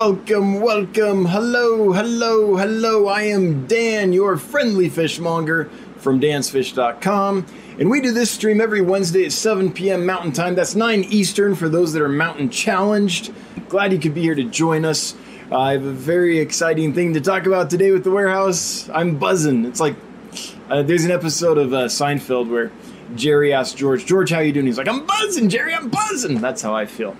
Welcome, welcome, hello, hello, hello. I am Dan, your friendly fishmonger from dansfish.com. And we do this stream every Wednesday at 7 p.m. Mountain Time. That's 9 Eastern for those that are mountain challenged. Glad you could be here to join us. I have a very exciting thing to talk about today with the warehouse. I'm buzzing. It's like uh, there's an episode of uh, Seinfeld where Jerry asks George, George, how you doing? He's like, I'm buzzing, Jerry, I'm buzzing. That's how I feel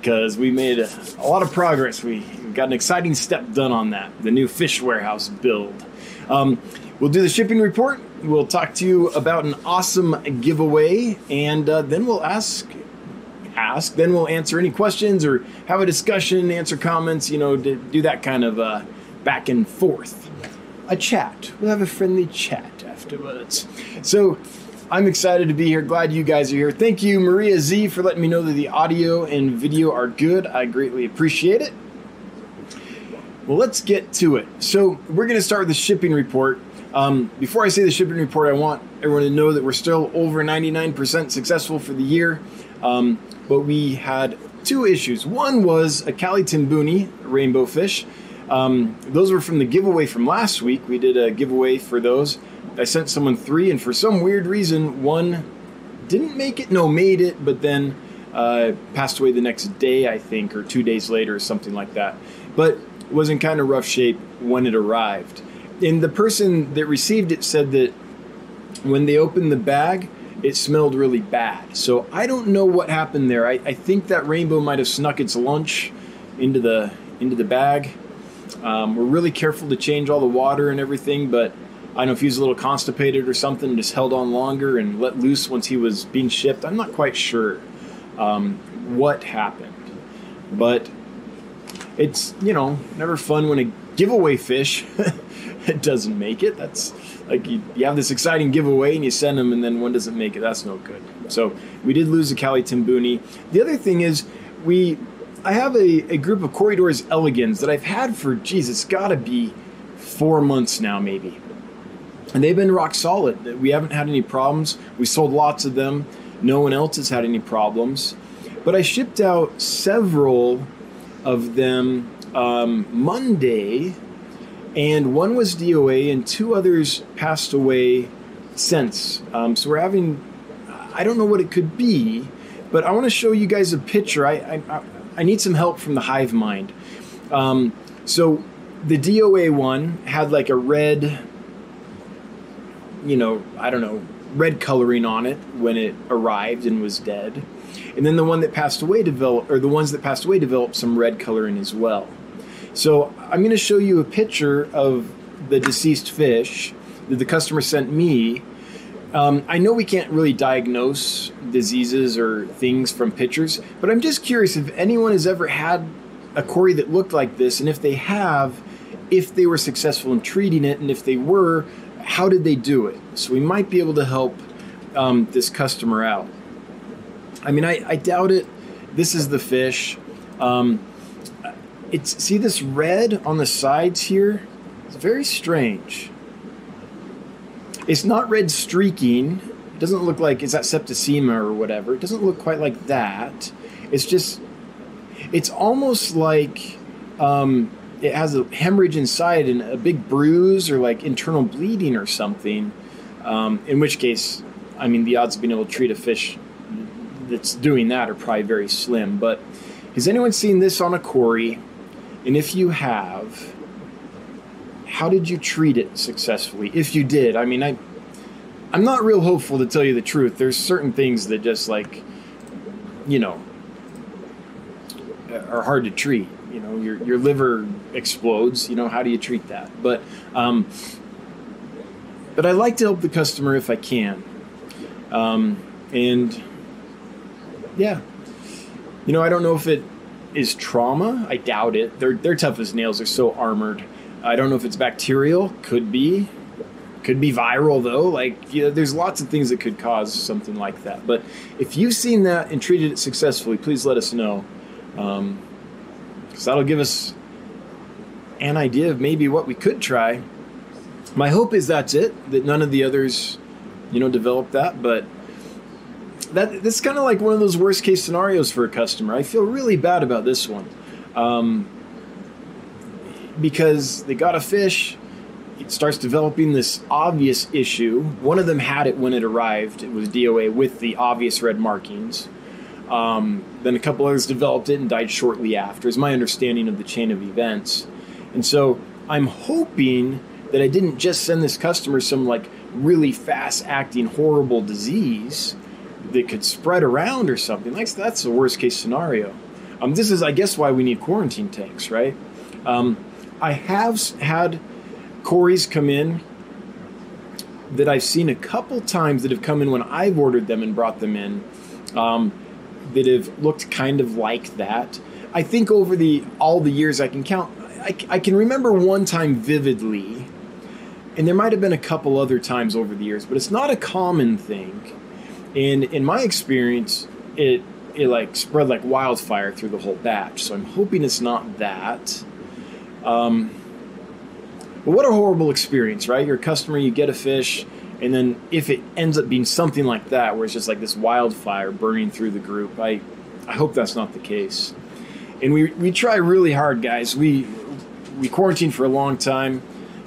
because we made a, lot of progress. We got an exciting step done on that, the new fish warehouse build. Um, we'll do the shipping report. We'll talk to you about an awesome giveaway, and uh, then we'll ask ask. Then we'll answer any questions or have a discussion, answer comments. You know, do that kind of uh, back and forth. A chat. We'll have a friendly chat afterwards. So I'm excited to be here. Glad you guys are here. Thank you, Maria Z, for letting me know that the audio and video are good. I greatly appreciate it. Well, let's get to it. So, we're going to start with the shipping report. Um, before I say the shipping report, I want everyone to know that we're still over 99% successful for the year. Um, but we had two issues. One was a Kali timbuni rainbow fish. Um, those were from the giveaway from last week. We did a giveaway for those. I sent someone three, and for some weird reason, one didn't make it. No, made it, but then uh, passed away the next day, I think, or two days later, or something like that. But was in kind of rough shape when it arrived. And the person that received it said that when they opened the bag, it smelled really bad. So I don't know what happened there. I, I think that rainbow might have snuck its lunch into the into the bag. Um, we're really careful to change all the water and everything, but I don't know if he was a little constipated or something, just held on longer and let loose once he was being shipped. I'm not quite sure um, what happened, but it's you know never fun when a giveaway fish it doesn't make it. That's like you, you, have this exciting giveaway and you send them and then one doesn't make it. That's no good. So we did lose a Kali Timbuni. The other thing is we I have a, a group of Corydoras elegans that I've had for geez, it's gotta be four months now maybe and they've been rock solid. We haven't had any problems. We sold lots of them. No one else has had any problems. But I shipped out several of them um, Monday, and one was DOA, and two others passed away since. Um, so we're having, I don't know what it could be, but I want to show you guys a picture. I, I, I need some help from the hive mind. Um, so the DOA one had like a red you know, I don't know, red coloring on it when it arrived and was dead. And then the one that passed away developed, or the ones that passed away developed some red coloring as well. So I'm going to show you a picture of the deceased fish that the customer sent me. Um, I know we can't really diagnose diseases or things from pictures, but I'm just curious if anyone has ever had a Cory that looked like this, and if they have, if they were successful in treating it, and if they were, how did they do it? So we might be able to help um, this customer out. I mean, I, I doubt it. This is the fish. Um, it's see this red on the sides here. It's very strange. It's not red streaking. It doesn't look like is that septicemia or whatever. It doesn't look quite like that. It's just. It's almost like um, it has a hemorrhage inside and a big bruise or like internal bleeding or something, um, in which case, I mean, the odds of being able to treat a fish that's doing that are probably very slim. But has anyone seen this on a Cory? And if you have, how did you treat it successfully? If you did, I mean, I, I'm not real hopeful to tell you the truth. There's certain things that just like, you know, are hard to treat you know your your liver explodes you know how do you treat that? But um, but I like to help the customer if I can. Um, and yeah. You know I don't know if it is trauma. I doubt it. They're they're tough as nails. They're so armored. I don't know if it's bacterial. Could be. Could be viral though. Like you know, there's lots of things that could cause something like that. But if you've seen that and treated it successfully please let us know. Um, because that'll give us an idea of maybe what we could try. My hope is that's it, that none of the others, you know, develop that, but that that's kind of like one of those worst case scenarios for a customer. I feel really bad about this one. Um, because they got a fish, it starts developing this obvious issue. One of them had it when it arrived. It was DOA with the obvious red markings. Um, then a couple others developed it and died shortly after, is my understanding of the chain of events. And so I'm hoping that I didn't just send this customer some like really fast acting horrible disease that could spread around or something. Like that's the worst case scenario. Um, this is, I guess, why we need quarantine tanks, right? Um, I have had Corys come in that I've seen a couple times that have come in when I've ordered them and brought them in um, that have looked kind of like that. I think over the all the years I can count, I, I can remember one time vividly, and there might have been a couple other times over the years, but it's not a common thing. And in my experience, it it like spread like wildfire through the whole batch. So I'm hoping it's not that. Um, but what a horrible experience, right? You're a customer, you get a fish, and then if it ends up being something like that, where it's just like this wildfire burning through the group, I, I hope that's not the case. And we, we try really hard, guys. We we quarantine for a long time.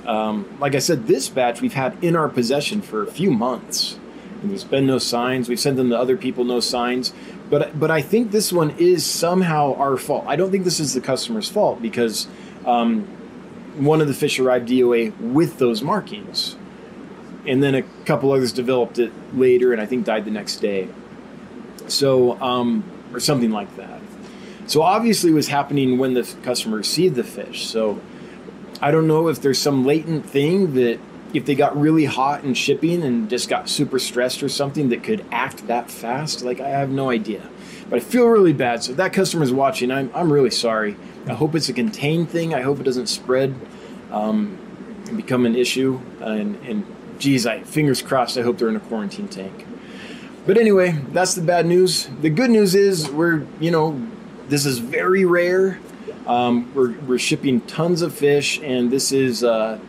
Um, like I said, this batch we've had in our possession for a few months. And there's been no signs. We've sent them to other people, no signs. But but I think this one is somehow our fault. I don't think this is the customer's fault because um, one of the fish arrived DOA with those markings. And then a couple others developed it later and I think died the next day. So, um, or something like that. So, obviously, it was happening when the customer received the fish. So, I don't know if there's some latent thing that if they got really hot in shipping and just got super stressed or something that could act that fast. Like, I have no idea. But I feel really bad. So, if that customer's watching, I'm, I'm really sorry. I hope it's a contained thing. I hope it doesn't spread um, and become an issue. And, and geez, I fingers crossed. I hope they're in a quarantine tank. But anyway, that's the bad news. The good news is we're you know this is very rare. Um, we're we're shipping tons of fish, and this is uh,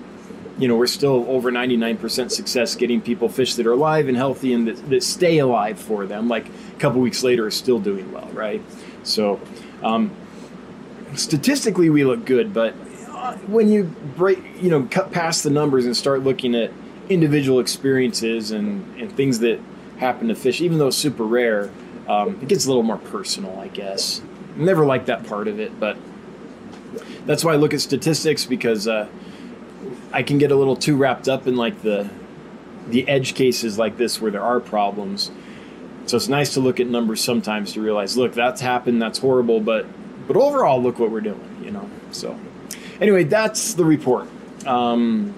you know we're still over 99% success getting people fish that are alive and healthy and that, that stay alive for them. Like a couple weeks later, are still doing well, right? So. Um, statistically we look good, but uh, when you break, you know, cut past the numbers and start looking at individual experiences and, and things that happen to fish, even though it's super rare, um, it gets a little more personal, I guess. Never liked that part of it, but that's why I look at statistics because uh, I can get a little too wrapped up in like the the edge cases like this where there are problems. So it's nice to look at numbers sometimes to realize, look, that's happened, that's horrible, but but overall, look what we're doing, you know. So, anyway, that's the report. Um,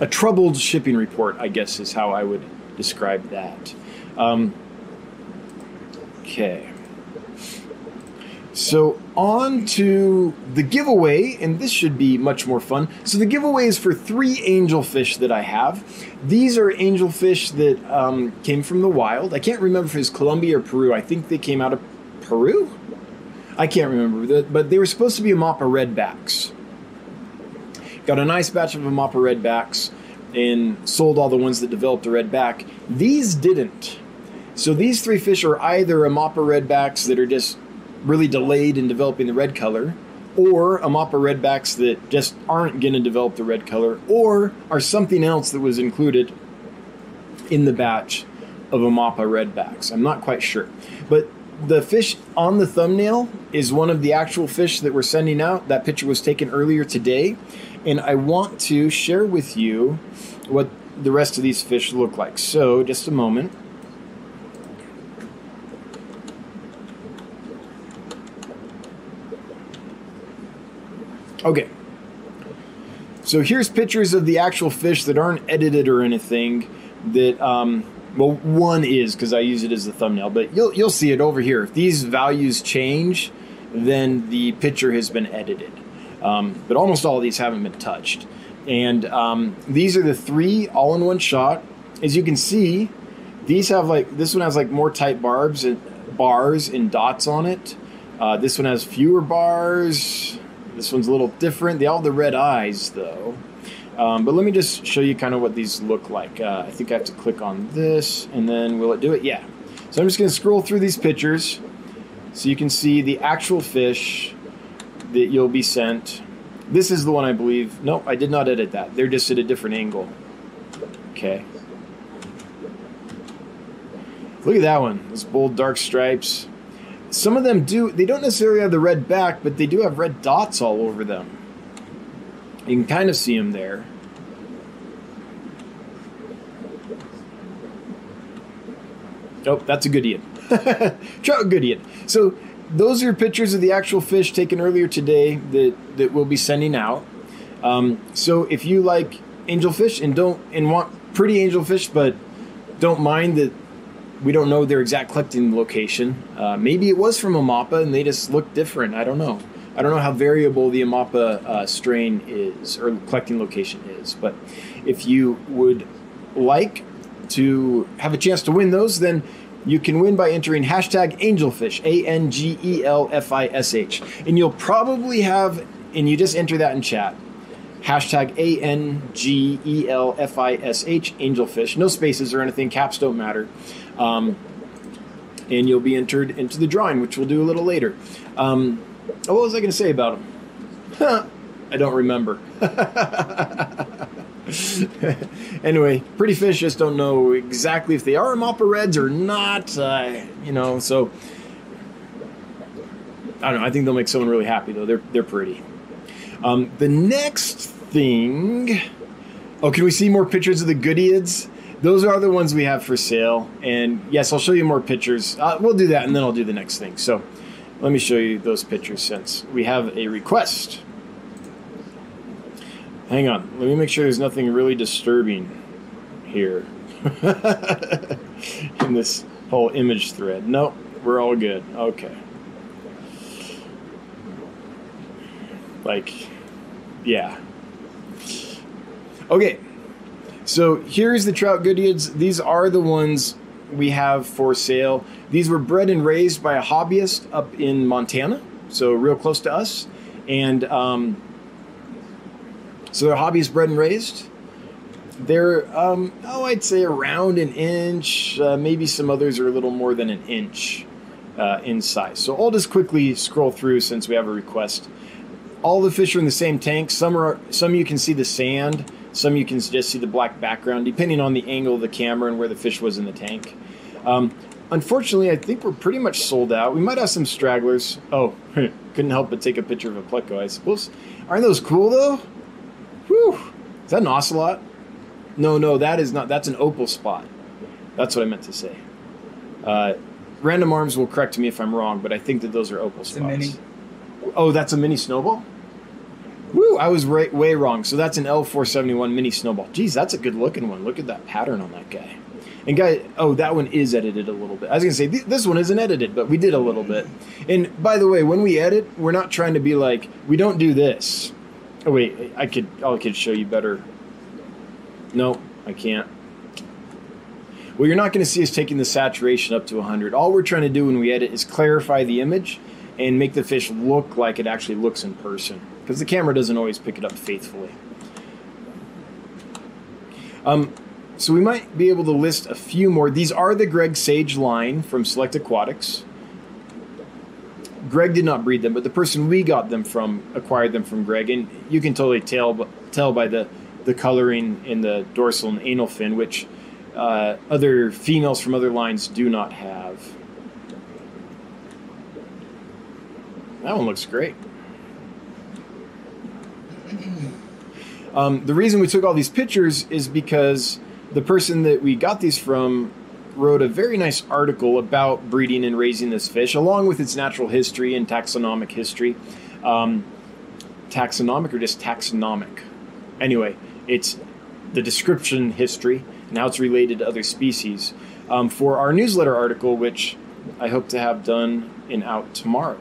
a troubled shipping report, I guess, is how I would describe that. Um, okay. So, on to the giveaway, and this should be much more fun. So, the giveaway is for three angelfish that I have. These are angelfish that um, came from the wild. I can't remember if it was Colombia or Peru. I think they came out of Peru. I can't remember, but they were supposed to be Amapa redbacks. Got a nice batch of Amapa redbacks and sold all the ones that developed a redback. These didn't. So these three fish are either Amapa redbacks that are just really delayed in developing the red color, or Amapa redbacks that just aren't going to develop the red color, or are something else that was included in the batch of Amapa redbacks. I'm not quite sure. But the fish on the thumbnail is one of the actual fish that we're sending out. That picture was taken earlier today. And I want to share with you what the rest of these fish look like. So, just a moment. Okay. So here's pictures of the actual fish that aren't edited or anything that um, well, one is because I use it as a thumbnail, but you'll you'll see it over here. If these values change, then the picture has been edited. Um, but almost all of these haven't been touched. And um, these are the three all in one shot. As you can see, these have like this one has like more tight barbs and bars and dots on it. Uh, this one has fewer bars. This one's a little different. They all have the red eyes though. Um, but let me just show you kind of what these look like. Uh, I think I have to click on this, and then will it do it? Yeah. So I'm just going to scroll through these pictures so you can see the actual fish that you'll be sent. This is the one I believe. Nope, I did not edit that. They're just at a different angle. Okay. Look at that one. Those bold dark stripes. Some of them do, they don't necessarily have the red back, but they do have red dots all over them. You can kind of see them there. Oh, that's a goodeid. Trout good. So those are pictures of the actual fish taken earlier today that, that we'll be sending out. Um, so if you like angelfish and don't and want pretty angelfish, but don't mind that we don't know their exact collecting location. Uh, maybe it was from Amapa and they just look different. I don't know. I don't know how variable the Amapa uh, strain is or collecting location is. But if you would like to have a chance to win those, then you can win by entering hashtag angelfish, A N G E L F I S H. And you'll probably have, and you just enter that in chat, hashtag A N G E L F I S H, angelfish. No spaces or anything, caps don't matter. Um, and you'll be entered into the drawing, which we'll do a little later. Um, what was I going to say about them? I don't remember. anyway, pretty fish just don't know exactly if they are Amapa Reds or not. Uh, you know, so I don't know. I think they'll make someone really happy though. They're they're pretty. Um, the next thing. Oh, can we see more pictures of the Goodeids? Those are the ones we have for sale. And yes, I'll show you more pictures. Uh, we'll do that, and then I'll do the next thing. So let me show you those pictures since we have a request. Hang on. Let me make sure there's nothing really disturbing here in this whole image thread. Nope, we're all good. Okay. Like, yeah. Okay. So here's the trout goodeids. These are the ones we have for sale. These were bred and raised by a hobbyist up in Montana, so real close to us. And um, so their hobby is bred and raised. They're, um, oh, I'd say around an inch. Uh, maybe some others are a little more than an inch uh, in size. So I'll just quickly scroll through since we have a request. All the fish are in the same tank. Some are, some you can see the sand. Some you can just see the black background, depending on the angle of the camera and where the fish was in the tank. Um, unfortunately, I think we're pretty much sold out. We might have some stragglers. Oh, couldn't help but take a picture of a pleco, I suppose. Aren't those cool though? Whew. Is that an ocelot? No, no, that is not. That's an opal spot. That's what I meant to say. Uh, Random Arms will correct me if I'm wrong, but I think that those are opal spots. mini. Oh, that's a mini snowball? Woo, I was right, way wrong. So that's an L471 mini snowball. Geez, that's a good looking one. Look at that pattern on that guy. And guy, oh, that one is edited a little bit. I was gonna say th- this one isn't edited, but we did a little bit. And by the way, when we edit, we're not trying to be like we don't do this. Oh wait, I could I could show you better. No, I can't. Well, you're not going to see us taking the saturation up to 100. All we're trying to do when we edit is clarify the image and make the fish look like it actually looks in person because the camera doesn't always pick it up faithfully. Um, so we might be able to list a few more. These are the Greg Sage line from Select Aquatics. Greg did not breed them, but the person we got them from acquired them from Greg, and you can totally tell tell by the the coloring in the dorsal and anal fin, which uh, other females from other lines do not have. That one looks great. Um, the reason we took all these pictures is because the person that we got these from wrote a very nice article about breeding and raising this fish, along with its natural history and taxonomic history. Um, taxonomic or just taxonomic? Anyway, it's the description history and how it's related to other species um, for our newsletter article, which I hope to have done and out tomorrow.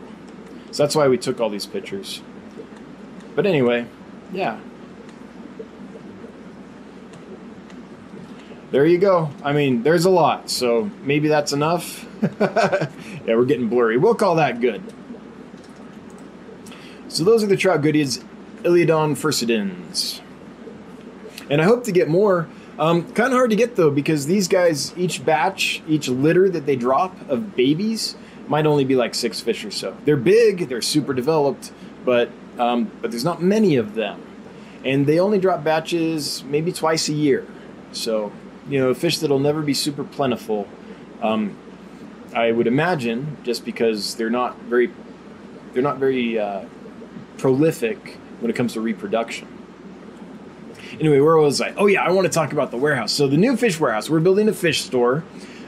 So that's why we took all these pictures. But anyway, yeah. There you go. I mean, there's a lot, so maybe that's enough. yeah, we're getting blurry. We'll call that good. So those are the trout goodeids, Ilyodon furcidens. And I hope to get more. Um, kind of hard to get though because these guys, each batch, each litter that they drop of babies might only be like six fish or so. They're big, they're super developed, but um, but there's not many of them, and they only drop batches maybe twice a year. So, you know, fish that'll never be super plentiful. Um, I would imagine just because they're not very, they're not very uh, prolific when it comes to reproduction. Anyway, where was I? Oh yeah, I want to talk about the warehouse. So the new fish warehouse, we're building a fish store.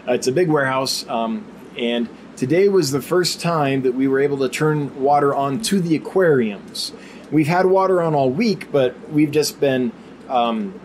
Uh, it's a big warehouse, um, and today was the first time that we were able to turn water on to the aquariums. We've had water on all week, but we've just been um,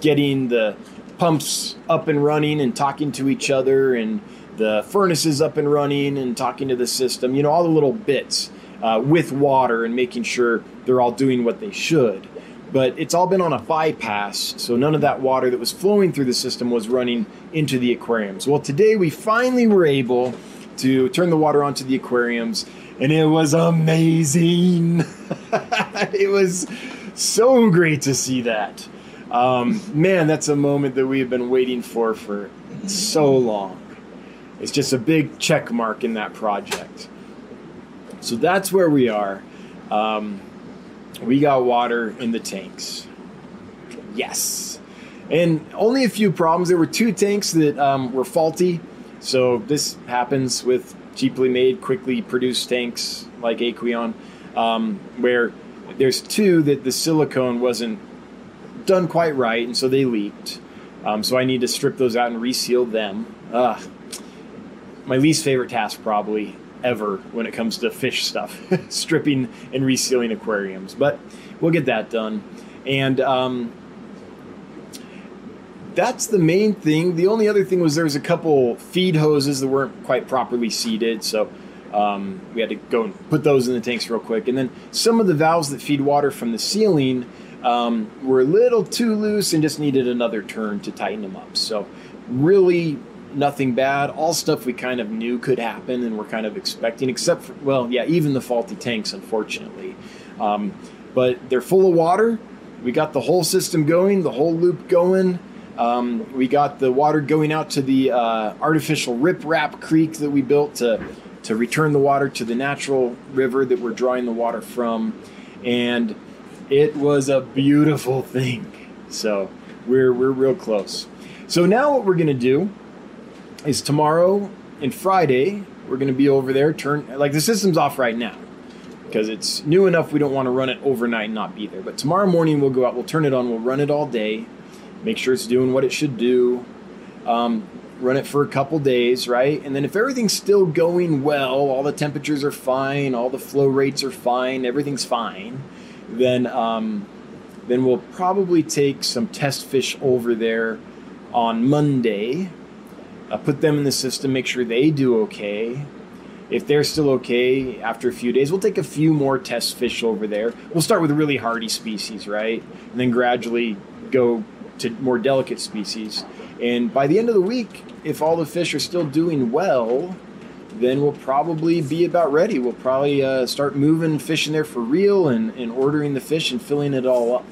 getting the pumps up and running and talking to each other and the furnaces up and running and talking to the system, you know, all the little bits uh, with water and making sure they're all doing what they should. But it's all been on a bypass, so none of that water that was flowing through the system was running into the aquariums. Well, today we finally were able to turn the water onto the aquariums, and it was amazing. it was so great to see that. Um, man, that's a moment that we have been waiting for for so long. It's just a big check mark in that project. So that's where we are. Um, we got water in the tanks. Yes. And only a few problems. There were two tanks that um, were faulty. So this happens with cheaply made, quickly produced tanks like Aqueon, um, where there's two that the silicone wasn't done quite right, and so they leaked. Um, so I need to strip those out and reseal them. Ugh. My least favorite task, probably ever, when it comes to fish stuff stripping and resealing aquariums. But we'll get that done. And um, that's the main thing. The only other thing was there was a couple feed hoses that weren't quite properly seated. So um, we had to go and put those in the tanks real quick. And then some of the valves that feed water from the ceiling um, were a little too loose and just needed another turn to tighten them up. So, really nothing bad. All stuff we kind of knew could happen and we're kind of expecting, except for, well, yeah, even the faulty tanks, unfortunately. Um, but they're full of water. We got the whole system going, the whole loop going. Um, we got the water going out to the uh, artificial riprap creek that we built to, to return the water to the natural river that we're drawing the water from. And it was a beautiful thing. So we're, we're real close. So now what we're going to do is tomorrow and Friday, we're going to be over there. Turn like the system's off right now because it's new enough. We don't want to run it overnight and not be there. But tomorrow morning we'll go out. We'll turn it on. We'll run it all day. Make sure it's doing what it should do. Um, run it for a couple days, right? And then if everything's still going well, all the temperatures are fine, all the flow rates are fine, everything's fine, then um, then we'll probably take some test fish over there on Monday, uh, put them in the system, make sure they do okay. If they're still okay after a few days, we'll take a few more test fish over there. We'll start with really hardy species, right? And then gradually go to more delicate species. And by the end of the week, if all the fish are still doing well, then we'll probably be about ready. We'll probably uh, start moving fish in there for real and, and ordering the fish and filling it all up.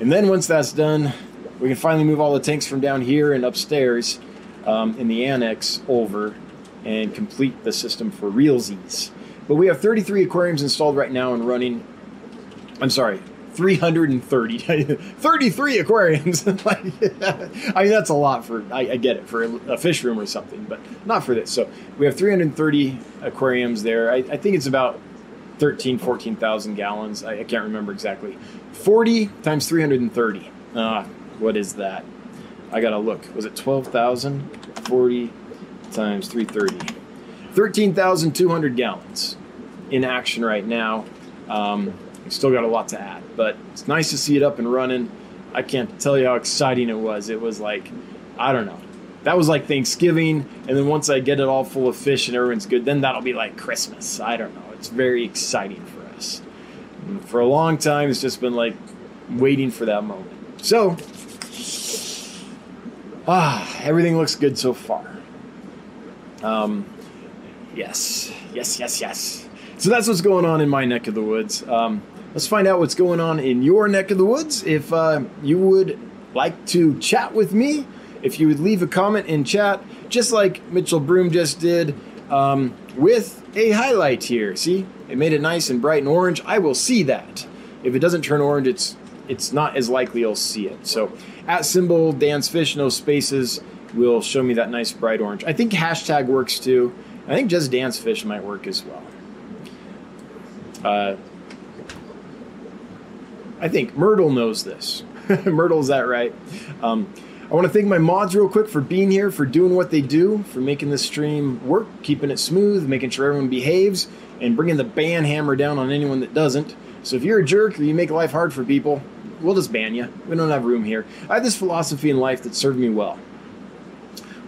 And then once that's done, we can finally move all the tanks from down here and upstairs um, in the annex over and complete the system for realsies. But we have 33 aquariums installed right now and running. I'm sorry, 330 33 aquariums. Like, i mean that's a lot for I, I, get it for a fish room or something but not for this. So we have 330 aquariums there. I, I think it's about 13 14000 gallons. I, I, can't remember exactly. 40 times 330 uh, what is that? I gotta look. Was it 12000 40 times 330 13200 gallons in action right now. Um, we still got a lot to add, but it's nice to see it up and running. I can't tell you how exciting it was. It was like, I don't know. That was like Thanksgiving, and then once I get it all full of fish and everyone's good, then that'll be like Christmas. I don't know. It's very exciting for us. And for a long time, it's just been like waiting for that moment. So, ah, everything looks good so far. Um, yes, yes, yes, yes. So that's what's going on in my neck of the woods. Um, Let's find out what's going on in your neck of the woods. If uh, you would like to chat with me, if you would leave a comment in chat, just like Mitchell Broom just did, um, with a highlight here. See, it made it nice and bright and orange. I will see that. If it doesn't turn orange, it's it's not as likely you'll see it. So at symbol Dan's Fish, no spaces, will show me that nice bright orange. I think hashtag works too. I think just Dan's Fish might work as well. Uh, I think Myrtle knows this. Myrtle's that right. Um, I want to thank my mods real quick for being here, for doing what they do, for making this stream work, keeping it smooth, making sure everyone behaves, and bringing the ban hammer down on anyone that doesn't. So if you're a jerk or you make life hard for people, we'll just ban you. We don't have room here. I have this philosophy in life that served me well.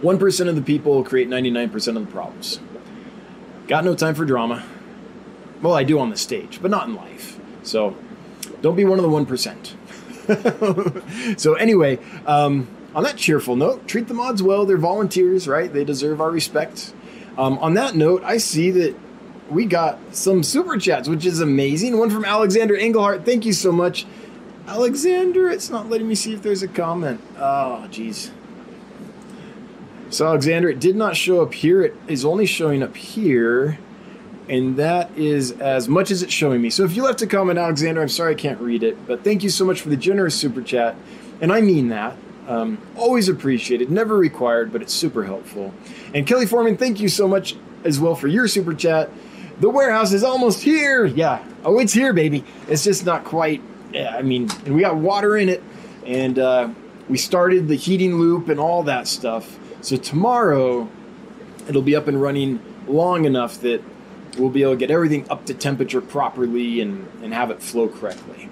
1% of the people create 99% of the problems. Got no time for drama. Well, I do on the stage, but not in life. So don't be one of the 1%. so, anyway, um, on that cheerful note, treat the mods well. They're volunteers, right? They deserve our respect. Um, on that note, I see that we got some super chats, which is amazing. One from Alexander Engelhart. Thank you so much. Alexander, it's not letting me see if there's a comment. Oh, jeez. So, Alexander, it did not show up here. It is only showing up here. And that is as much as it's showing me. So, if you left a comment, Alexander, I'm sorry I can't read it. But thank you so much for the generous super chat. And I mean that. Um, always appreciated, never required, but it's super helpful. And Kelly Foreman, thank you so much as well for your super chat. The warehouse is almost here. Yeah. Oh, it's here, baby. It's just not quite. I mean, and we got water in it, and uh, we started the heating loop and all that stuff. So tomorrow, it'll be up and running long enough that we'll be able to get everything up to temperature properly and, and have it flow correctly.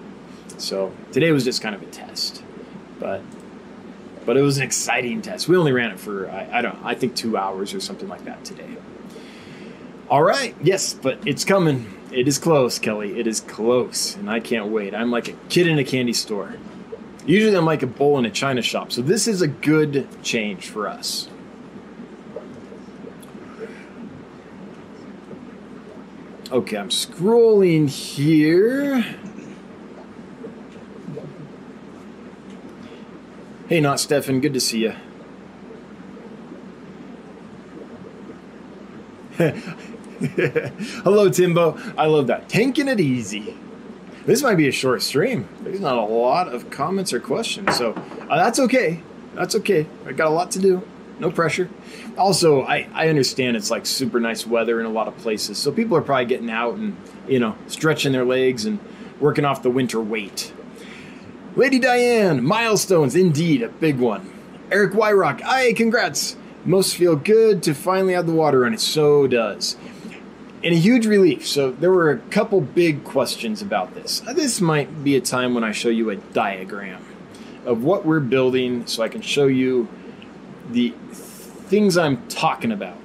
So today was just kind of a test, but but it was an exciting test. We only ran it for I, I don't I think two hours or something like that today. All right, yes, but it's coming. It is close, Kelly. It is close, and I can't wait. I'm like a kid in a candy store. Usually, I'm like a bull in a china shop, so this is a good change for us. Okay, I'm scrolling here. Hey, not Stefan. Good to see you. Hello, Timbo. I love that. Tanking it easy. This might be a short stream. There's not a lot of comments or questions, so uh, that's okay. That's okay. I got a lot to do. No pressure. Also, I, I understand it's like super nice weather in a lot of places, so people are probably getting out and, you know, stretching their legs and working off the winter weight. Lady Diane, milestones, indeed, a big one. Eric Wyrock, aye, congrats. Most feel good to finally have the water on it. So does. And a huge relief. So there were a couple big questions about this. This might be a time when I show you a diagram of what we're building so I can show you the things I'm talking about.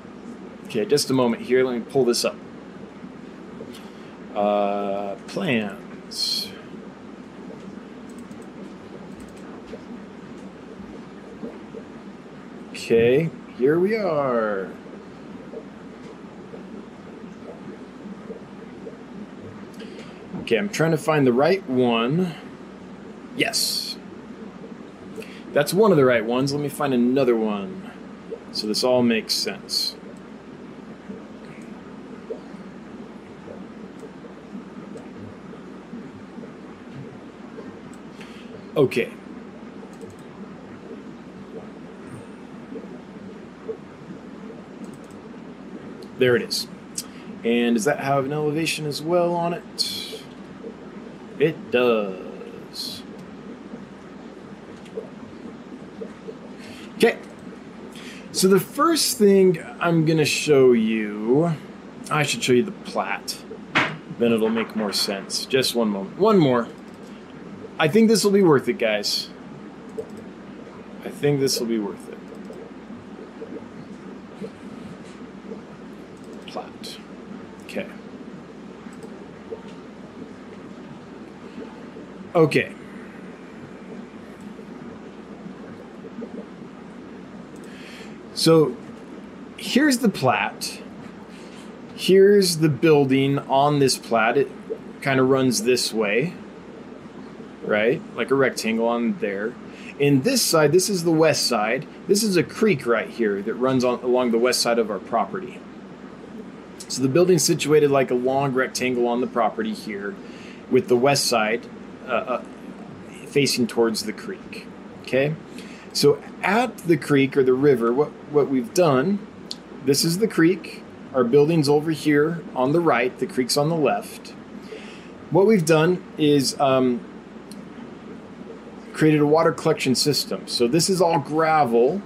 Okay, just a moment here. Let me pull this up. Uh, plans. Okay, here we are. Okay, I'm trying to find the right one. Yes. That's one of the right ones. Let me find another one. So this all makes sense. Okay. There it is. And does that have an elevation as well on it? It does. Okay. So the first thing I'm going to show you, I should show you the plat. Then it'll make more sense. Just one moment. One more. I think this will be worth it, guys. I think this will be worth it. Plat. Okay. Okay. So here's the plat. Here's the building on this plat. It kind of runs this way, right? Like a rectangle on there. In this side, this is the west side. This is a creek right here that runs on along the west side of our property. So the building's situated like a long rectangle on the property here, with the west side uh, uh, facing towards the creek. Okay, so at the creek or the river, what what we've done, this is the creek. Our building's over here on the right. The creek's on the left. What we've done is um, created a water collection system. So this is all gravel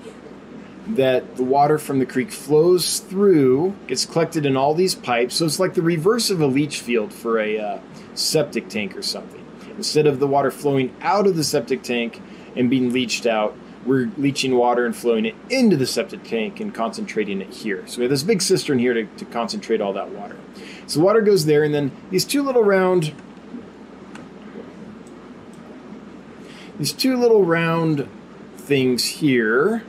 that the water from the creek flows through, gets collected in all these pipes. So it's like the reverse of a leach field for a uh, septic tank or something. Instead of the water flowing out of the septic tank and being leached out, we're leaching water and flowing it into the septic tank and concentrating it here. So we have this big cistern here to, to concentrate all that water. So water goes there, and then these two little round, these two little round things here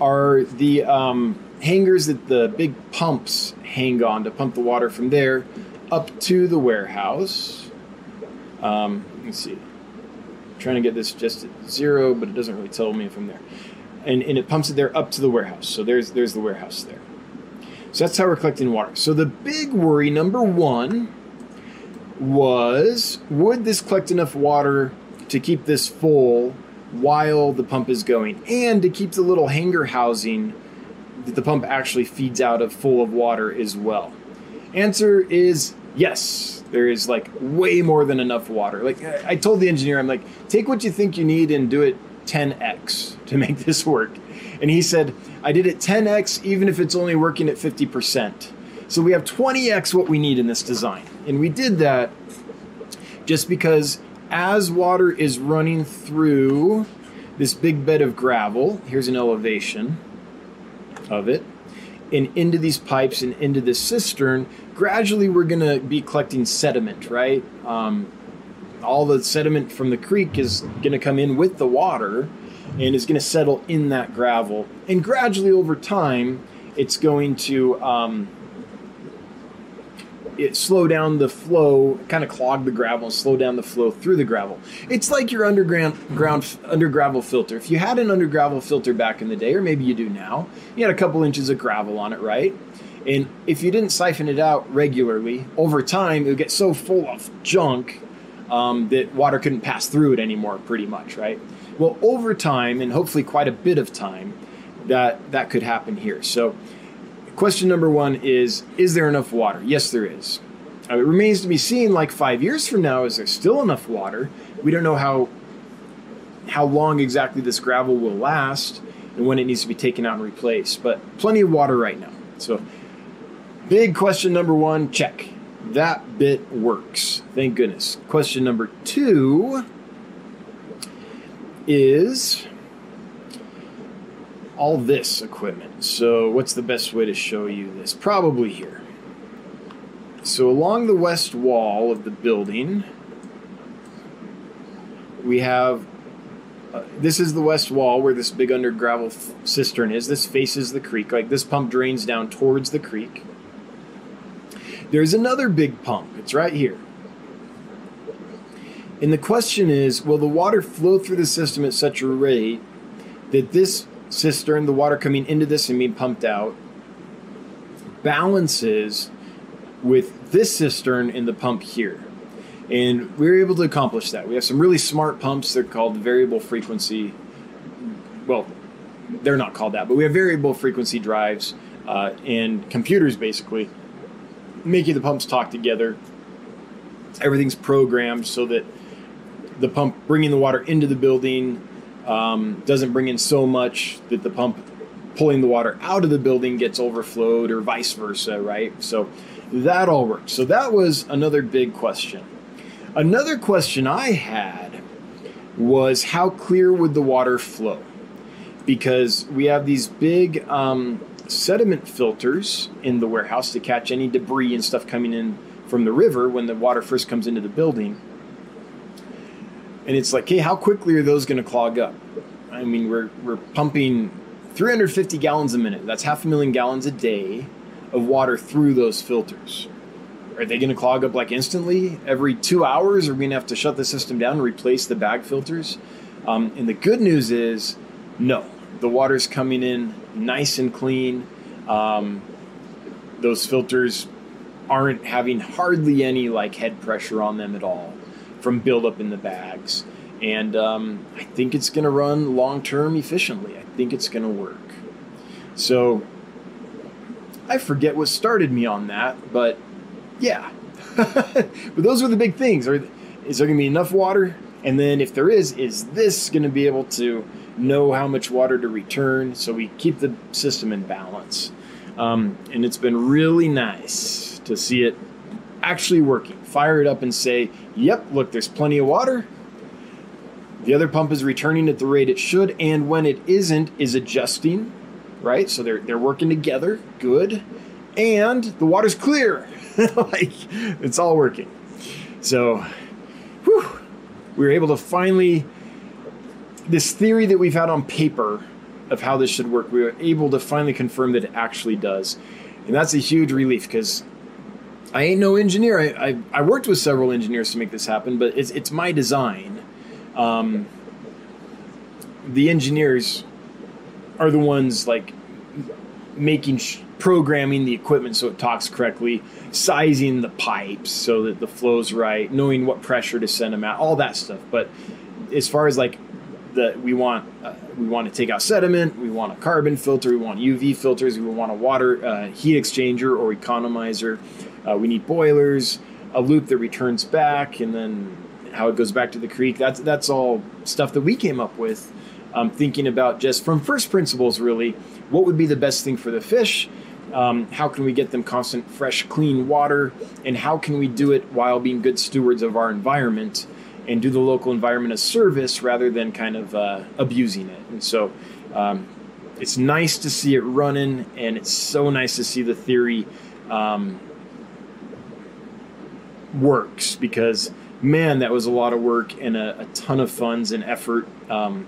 are the um, hangers that the big pumps hang on to pump the water from there up to the warehouse. Um, let's see. I'm trying to get this just at zero, but it doesn't really tell me from there. And, and it pumps it there up to the warehouse. So there's there's the warehouse there. So that's how we're collecting water. So the big worry number one was would this collect enough water to keep this full while the pump is going and to keep the little hanger housing that the pump actually feeds out of full of water as well? Answer is yes. There is like way more than enough water. Like I told the engineer, I'm like, take what you think you need and do it 10x to make this work. And he said, I did it 10x even if it's only working at 50%. So we have 20x what we need in this design. And we did that just because as water is running through this big bed of gravel, here's an elevation of it, and into these pipes and into this cistern, gradually we're going to be collecting sediment, right? Um, all the sediment from the creek is going to come in with the water and is going to settle in that gravel. And gradually over time, it's going to um, it slow down the flow, kind of clog the gravel, slow down the flow through the gravel. It's like your underground ground under gravel filter. If you had an under gravel filter back in the day, or maybe you do now, you had a couple inches of gravel on it, right? And if you didn't siphon it out regularly, over time it would get so full of junk um, that water couldn't pass through it anymore, pretty much, right? Well, over time, and hopefully quite a bit of time, that that could happen here. So Question number one is Is there enough water? Yes, there is. Uh, it remains to be seen, like five years from now, is there still enough water? We don't know how, how long exactly this gravel will last and when it needs to be taken out and replaced, but plenty of water right now. So, big question number one check. That bit works. Thank goodness. Question number two is all this equipment. So what's the best way to show you this? Probably here. So along the west wall of the building, we have uh, this is the west wall where this big under gravel cistern is. This faces the creek. Like this pump drains down towards the creek. There's another big pump. It's right here. And the question is will the water flow through the system at such a rate that this cistern, the water coming into this and being pumped out, balances with this cistern in the pump here. And we are able to accomplish that. We have some really smart pumps. They're called variable frequency. Well, they're not called that, but we have variable frequency drives uh, and computers basically making the pumps talk together. Everything's programmed so that the pump bringing the water into the building um, doesn't bring in so much that the pump pulling the water out of the building gets overflowed or vice versa, right? So that all works. So that was another big question. Another question I had was how clear would the water flow? Because we have these big um, sediment filters in the warehouse to catch any debris and stuff coming in from the river when the water first comes into the building. And it's like, hey, how quickly are those going to clog up? I mean, we're, we're pumping 350 gallons a minute. That's half a million gallons a day of water through those filters. Are they going to clog up like instantly? Every two hours, are we going to have to shut the system down and replace the bag filters? Um, and the good news is, no. The water's coming in nice and clean. Um, those filters aren't having hardly any like head pressure on them at all from buildup in the bags. And um, I think it's going to run long term efficiently. I think it's going to work. So I forget what started me on that, but yeah. but those are the big things. Are is there going to be enough water? And then if there is, is this going to be able to know how much water to return so we keep the system in balance? Um, and it's been really nice to see it actually working. Fire it up and say, yep, look, there's plenty of water. The other pump is returning at the rate it should, and when it isn't, is adjusting, right? So they're, they're working together. Good. And the water's clear. like, it's all working. So, whew, we were able to finally, this theory that we've had on paper of how this should work, we were able to finally confirm that it actually does. And that's a huge relief because I ain't no engineer. I, I, I, worked with several engineers to make this happen, but it's, it's my design. Um, the engineers are the ones like making sh- programming the equipment so it talks correctly, sizing the pipes so that the flow's right, knowing what pressure to send them at, all that stuff. But as far as like the we want uh, we want to take out sediment, we want a carbon filter, we want UV filters, we want a water uh, heat exchanger or economizer. Uh, we need boilers, a loop that returns back, and then how it goes back to the creek. That's that's all stuff that we came up with, um, thinking about just from first principles. Really, what would be the best thing for the fish? Um, how can we get them constant, fresh, clean water? And how can we do it while being good stewards of our environment and do the local environment a service rather than kind of uh, abusing it? And so um, it's nice to see it running, and it's so nice to see the theory um, works because man, that was a lot of work and a, a ton of funds and effort. Um,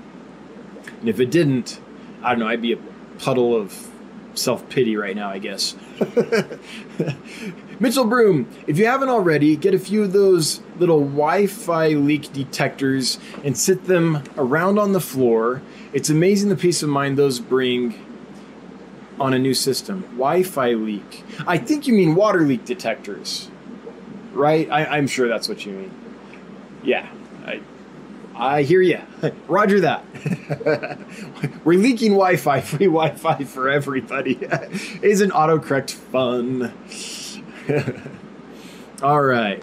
and if it didn't, I don't know, I'd be a puddle of self pity right now, I guess. Mitchell Broom, if you haven't already, get a few of those little Wi Fi leak detectors and sit them around on the floor. It's amazing the peace of mind those bring on a new system. Wi Fi leak. I think you mean water leak detectors right? I, I'm sure that's what you mean. Yeah, I, I hear you. Roger that. We're leaking Wi-Fi, free Wi-Fi for everybody. Isn't autocorrect fun? All right.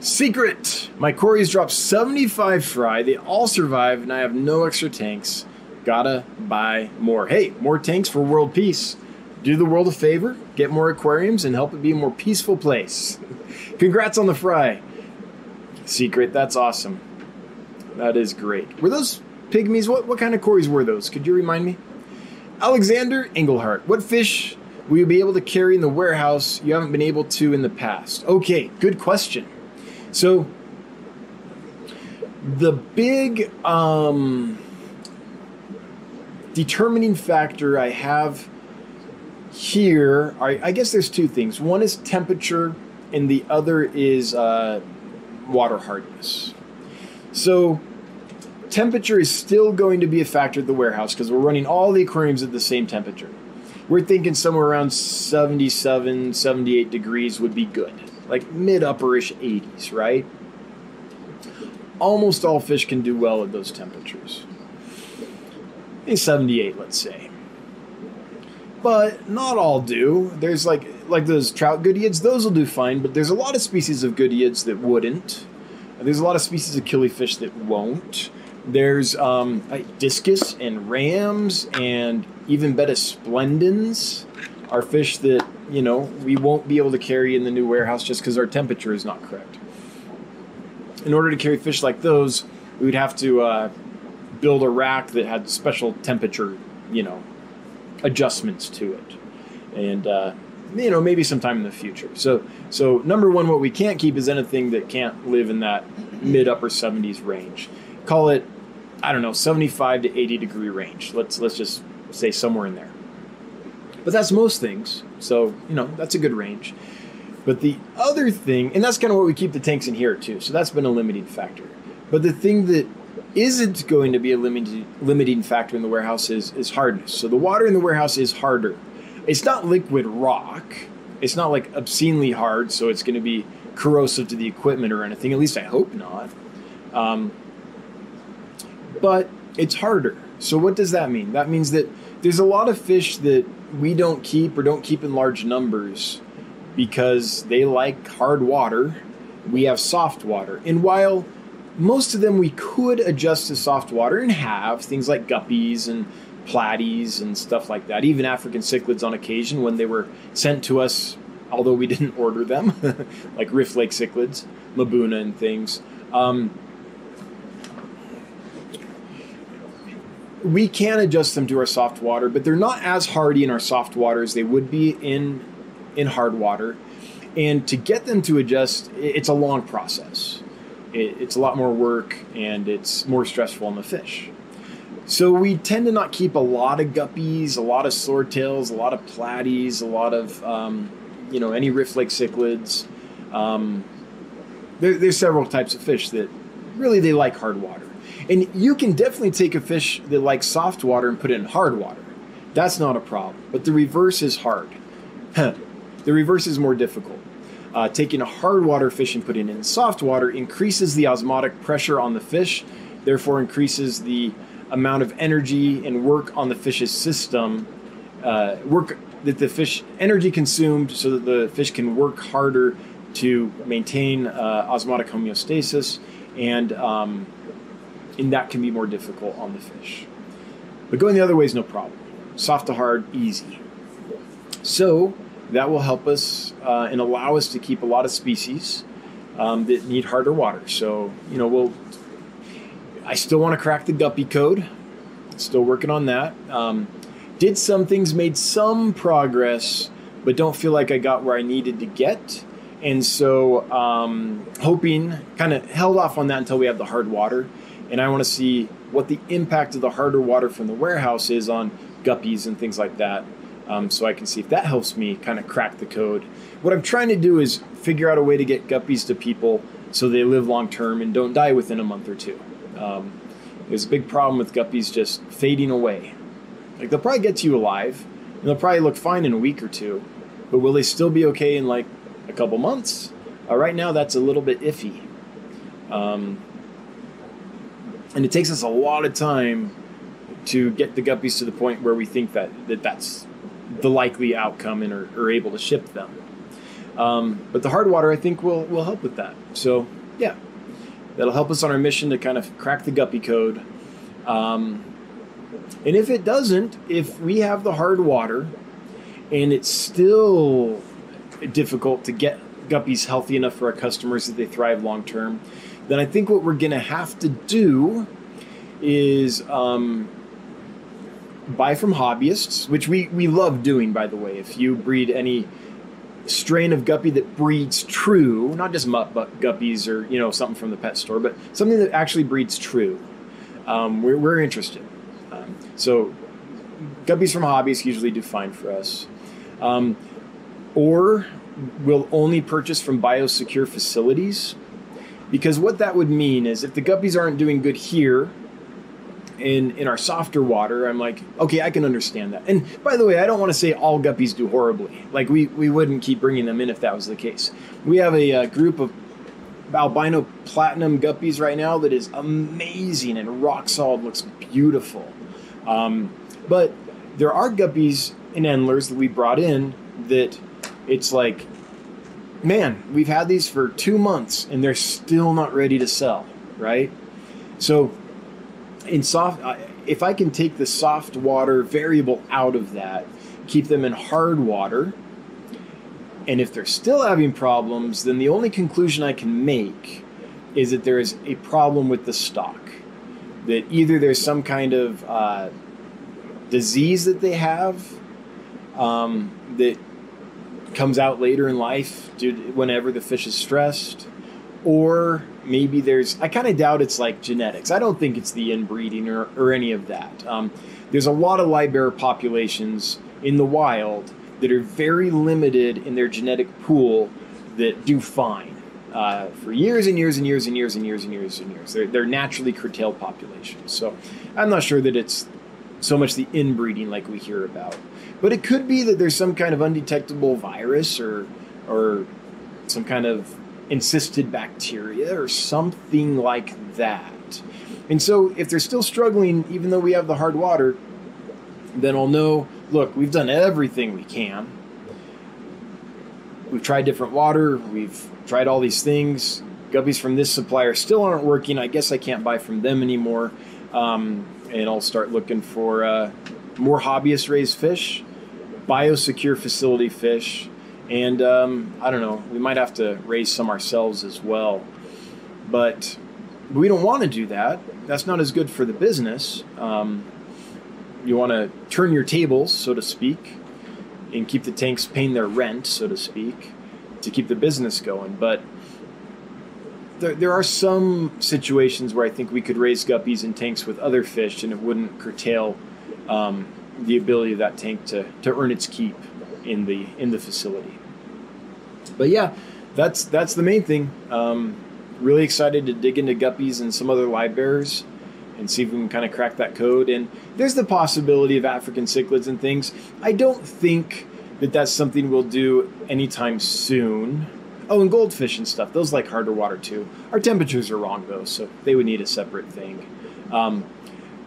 Secret! My Corys dropped 75 fry. They all survived, and I have no extra tanks. Gotta buy more. Hey, more tanks for world peace do the world a favor, get more aquariums, and help it be a more peaceful place. Congrats on the fry. Secret, that's awesome. That is great. Were those pygmies? What, what kind of Corys were those? Could you remind me? Alexander Engelhart, what fish will you be able to carry in the warehouse you haven't been able to in the past? Okay, good question. So, the big um, determining factor I have here, I, I guess there's two things. One is temperature, and the other is uh, water hardness. So, temperature is still going to be a factor at the warehouse because we're running all the aquariums at the same temperature. We're thinking somewhere around 77, 78 degrees would be good, like mid upperish 80s, right? Almost all fish can do well at those temperatures. 78, let's say but not all do. There's like like those trout goodeids; those will do fine. But there's a lot of species of goodeids that wouldn't. There's a lot of species of killifish that won't. There's um, like discus and rams and even betta splendens are fish that you know we won't be able to carry in the new warehouse just because our temperature is not correct. In order to carry fish like those, we would have to uh, build a rack that had special temperature, you know, adjustments to it, and uh, you know maybe sometime in the future. So so number one, what we can't keep is anything that can't live in that mid upper 70s range. Call it I don't know 75 to 80 degree range. Let's let's just say somewhere in there. But that's most things. So you know that's a good range. But the other thing, and that's kind of what we keep the tanks in here too. So that's been a limiting factor. But the thing that isn't going to be a limiting limiting factor in the warehouse is, is hardness. So the water in the warehouse is harder. it's not liquid rock. It's not like obscenely hard, so it's going to be corrosive to the equipment or anything. At least I hope not. Um, but it's harder. So what does that mean? That means that there's a lot of fish that we don't keep or don't keep in large numbers because they like hard water. We have soft water. And while most of them we could adjust to soft water and have things like guppies and platies and stuff like that, even African cichlids on occasion when they were sent to us, although we didn't order them, like Rift Lake cichlids, Mbuna and things. Um, we can adjust them to our soft water, but they're not as hardy in our soft water as they would be in in hard water. And to get them to adjust, it's a long process. It's a lot more work and it's more stressful on the fish. So we tend to not keep a lot of guppies, a lot of swordtails, a lot of platies, a lot of um, you know any rift lake cichlids. Um, there, there's several types of fish that really they like hard water, and you can definitely take a fish that likes soft water and put it in hard water. That's not a problem. But the reverse is hard. the reverse is more difficult. Uh, taking a hard water fish and putting it in soft water increases the osmotic pressure on the fish, therefore increases the amount of energy and work on the fish's system, uh, work that the fish energy consumed so that the fish can work harder to maintain uh, osmotic homeostasis, and um, and that can be more difficult on the fish. But going the other way is no problem. Soft to hard, easy. So that will help us uh, and allow us to keep a lot of species um, that need harder water. So you know we'll I still want to crack the guppy code. Still working on that. Um, did some things, made some progress, but don't feel like I got where I needed to get. And so, um, hoping, kind of held off on that until we have the hard water. And I want to see what the impact of the harder water from the warehouse is on guppies and things like that. Um, so I can see if that helps me kind of crack the code. What I'm trying to do is figure out a way to get guppies to people so they live long term and don't die within a month or two. Um, there's a big problem with guppies just fading away. Like they'll probably get to you alive, and they'll probably look fine in a week or two, but will they still be okay in like a couple months? Uh, right now, that's a little bit iffy. Um, and it takes us a lot of time to get the guppies to the point where we think that, that that's the likely outcome and are, are able to ship them. Um, but the hard water, I think, will will help with that. So yeah, that'll help us on our mission to kind of crack the guppy code. Um, and if it doesn't, if we have the hard water and it's still difficult to get guppies healthy enough for our customers that they thrive long term, then I think what we're going to have to do is um, buy from hobbyists, which we, we love doing, by the way. If you breed any strain of guppy that breeds true, not just mutt guppies or you know something from the pet store, but something that actually breeds true. Um, we're, we're interested. Um, so guppies from hobbies usually do fine for us. Um, or we'll only purchase from biosecure facilities because what that would mean is if the guppies aren't doing good here in in our softer water, I'm like, okay, I can understand that. And by the way, I don't want to say all guppies do horribly. Like we we wouldn't keep bringing them in if that was the case. We have a, a group of albino platinum guppies right now that is amazing and rock solid, looks beautiful. Um, but there are guppies in Endlers that we brought in that it's like, man, we've had these for two months and they're still not ready to sell, right? So in soft, if I can take the soft water variable out of that, keep them in hard water, and if they're still having problems, then the only conclusion I can make is that there is a problem with the stock. That either there's some kind of uh, disease that they have um, that comes out later in life whenever the fish is stressed, or maybe there's i kind of doubt it's like genetics. I don't think it's the inbreeding or, or any of that. Um, there's a lot of livebearer populations in the wild that are very limited in their genetic pool that do fine uh, for years and years and years and years and years and years and years. They're, they're naturally curtailed populations. So i'm not sure that it's so much the inbreeding like we hear about. But it could be that there's some kind of undetectable virus or or some kind of encysted bacteria or something like that. And so if they're still struggling, even though we have the hard water, then I'll know look, we've done everything we can. We've tried different water, we've tried all these things. Guppies from this supplier still aren't working. I guess I can't buy from them anymore. Um, and I'll start looking for uh, more hobbyist raised fish, biosecure facility fish, and um, I don't know, we might have to raise some ourselves as well. But we don't want to do that. That's not as good for the business. Um, you want to turn your tables, so to speak, and keep the tanks paying their rent, so to speak, to keep the business going. But there, there are some situations where I think we could raise guppies in tanks with other fish, and it wouldn't curtail um, the ability of that tank to, to earn its keep in the in the facility. But yeah, that's that's the main thing. Um, really excited to dig into guppies and some other live bearers and see if we can kind of crack that code. And there's the possibility of African cichlids and things. I don't think that that's something we'll do anytime soon. Oh, and goldfish and stuff. Those like harder water too. Our temperatures are wrong though, so they would need a separate thing. Um,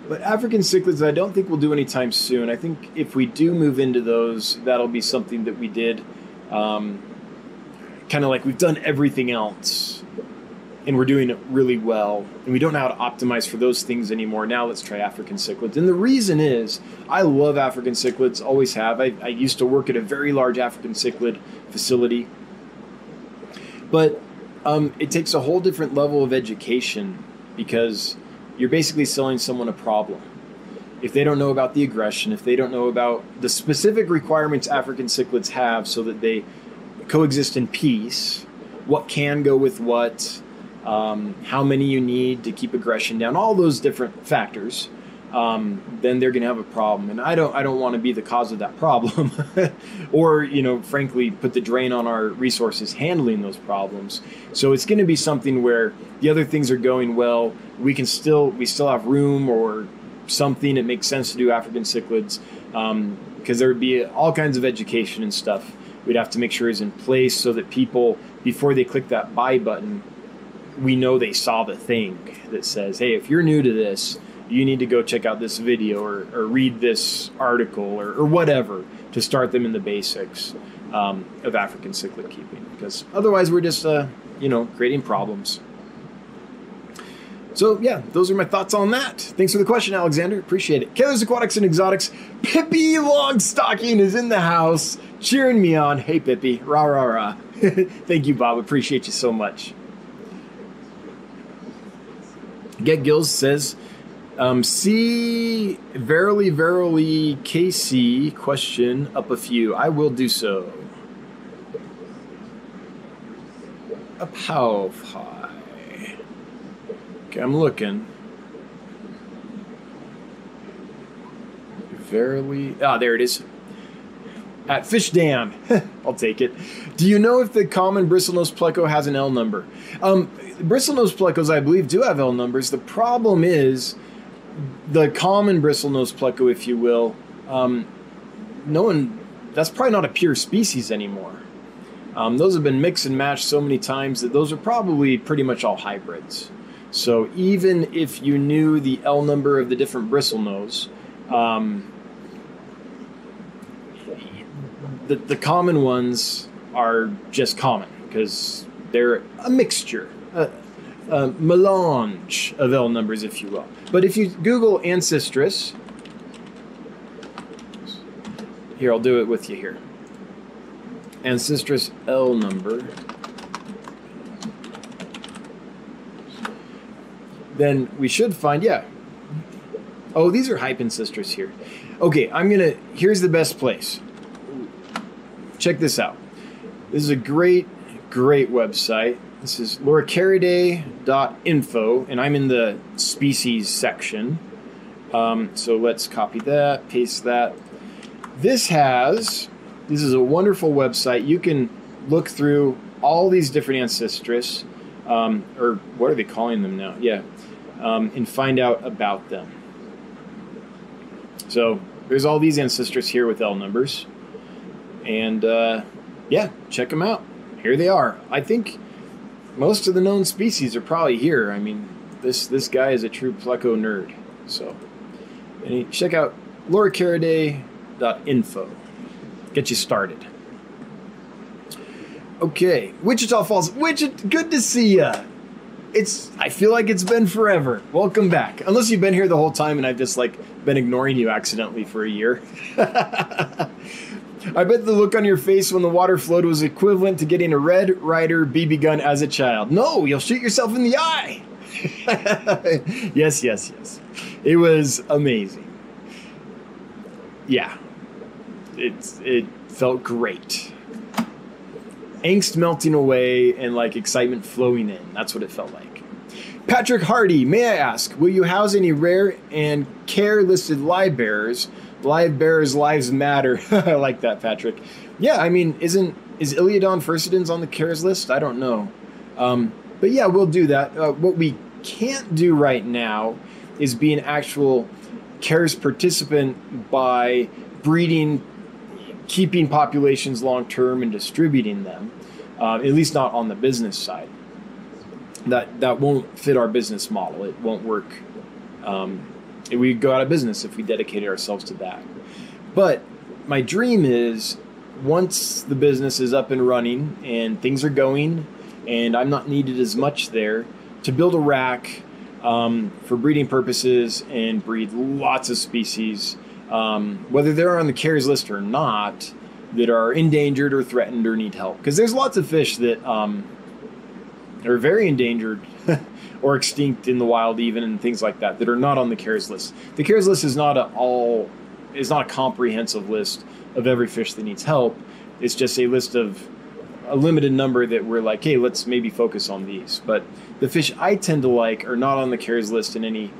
but African cichlids, I don't think we'll do anytime soon. I think if we do move into those, that'll be something that we did, um, kind of like we've done everything else, and we're doing it really well, and we don't know how to optimize for those things anymore. Now let's try African cichlids. And the reason is, I love African cichlids, always have. I, I used to work at a very large African cichlid facility, but um, it takes a whole different level of education because you're basically selling someone a problem. If they don't know about the aggression, if they don't know about the specific requirements African cichlids have so that they coexist in peace, what can go with what, um, how many you need to keep aggression down, all those different factors, um, then they're going to have a problem. And I don't, I don't want to be the cause of that problem, or you know, frankly, put the drain on our resources handling those problems. So it's going to be something where the other things are going well. We can still, we still have room or something. It makes sense to do African cichlids because um, there would be all kinds of education and stuff. We'd have to make sure is in place so that people, before they click that buy button, we know they saw the thing that says, "Hey, if you're new to this." you need to go check out this video or, or read this article or, or, whatever to start them in the basics um, of African cichlid keeping. Because otherwise, we're just, uh, you know, creating problems. So, yeah, those are my thoughts on that. Thanks for the question, Alexander. Appreciate it. Kayla's Aquatics and Exotics. Pippi Longstocking is in the house cheering me on. Hey, Pippi. Rah, rah, rah. Thank you, Bob. Appreciate you so much. Get Gills says, um, C, verily, verily, KC, question up a few. I will do so. Up how high? Okay, I'm looking. Verily, ah, there it is. At Fish Dam. I'll take it. Do you know if the common bristlenose pleco has an L number? Um, bristlenose plecos, I believe, do have L numbers. The problem is the common bristlenose pleco, if you will, um, no one, that's probably not a pure species anymore. Um, those have been mixed and matched so many times that those are probably pretty much all hybrids. So even if you knew the L number of the different bristlenose, um, the, the common ones are just common because they're a mixture, a, a melange of L numbers, if you will. But if you Google Ancistrus, here, I'll do it with you here. Ancistrus L number. Then we should find, yeah. Oh, these are Hypancistrus here. Okay, I'm gonna, here's the best place. Check this out. This is a great, great website. This is loricariidae.info, and I'm in the species section. Um, so let's copy that, paste that. This has, this is a wonderful website. You can look through all these different Ancistrus, um, or what are they calling them now? Yeah, um, and find out about them. So there's all these Ancistrus here with L numbers. And uh, yeah, check them out. Here they are. I think most of the known species are probably here. I mean, this this guy is a true pleco nerd. So and check out loricariidae.info. Get you started. Okay, Wichita Falls. Wichita, good to see ya. It's. I feel like it's been forever. Welcome back. Unless you've been here the whole time and I've just like been ignoring you accidentally for a year. I bet the look on your face when the water flowed was equivalent to getting a Red Ryder BB gun as a child. No, you'll shoot yourself in the eye. yes, yes, yes. It was amazing. Yeah. It's it felt great. Angst melting away and like excitement flowing in. That's what it felt like. Patrick Hardy, may I ask, will you house any rare and care listed live bearers? Live bearers lives matter. I like that, Patrick. Yeah, I mean, isn't is Ilyodon furcidens on the cares list? I don't know. Um, but yeah, we'll do that. Uh, what we can't do right now is be an actual cares participant by breeding, keeping populations long term, and distributing them. Uh, at least not on the business side. That that won't fit our business model. It won't work. Um, we go out of business if we dedicated ourselves to that. But my dream is once the business is up and running and things are going, and I'm not needed as much there, to build a rack um, for breeding purposes and breed lots of species, um, whether they're on the CARES list or not, that are endangered or threatened or need help. Because there's lots of fish that um, are very endangered or extinct in the wild, even and things like that, that are not on the CARES list. The CARES list is not a all is not a comprehensive list of every fish that needs help. It's just a list of a limited number that we're like, hey, let's maybe focus on these. But the fish I tend to like are not on the CARES list in any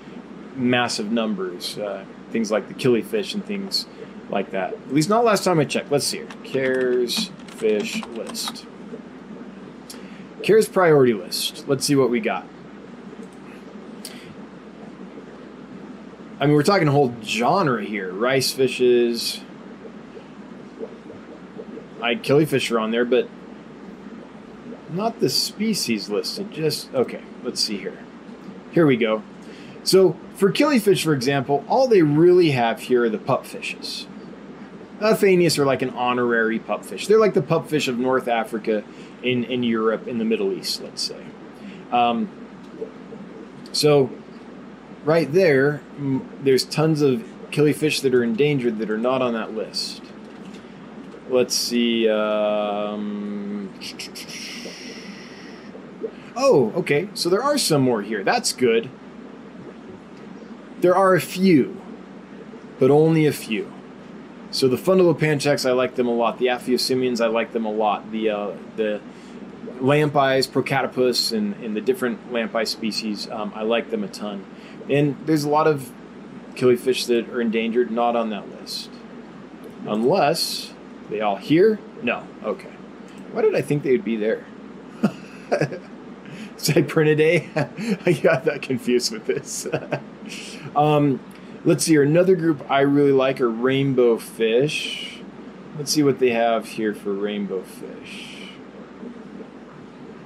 massive numbers. Uh, things like the killifish and things like that. At least not last time I checked. Let's see here. CARES fish list. CARES priority list. Let's see what we got. I mean, we're talking a whole genre here. Rice fishes. I killifish are on there, but not the species listed. Just okay. Let's see here. Here we go. So for killifish, for example, all they really have here are the pup fishes. Aphanius are like an honorary pupfish. They're like the pupfish of North Africa, in in Europe, in the Middle East, let's say. Um, so, right there, there's tons of killifish that are endangered that are not on that list. Let's see. Um, oh, okay. So there are some more here. That's good. There are a few, but only a few. So the Fundulopanchax, I like them a lot. The Aphyosemions, I like them a lot. The uh, the Lampeyes, Procatopus, and, and the different lamp eye species, um, I like them a ton. And there's a lot of killifish that are endangered, not on that list. Unless they all here? No. Okay. Why did I think they would be there? Cyprinidae? I got that confused with this. um, Let's see here. Another group I really like are rainbow fish. Let's see what they have here for rainbow fish.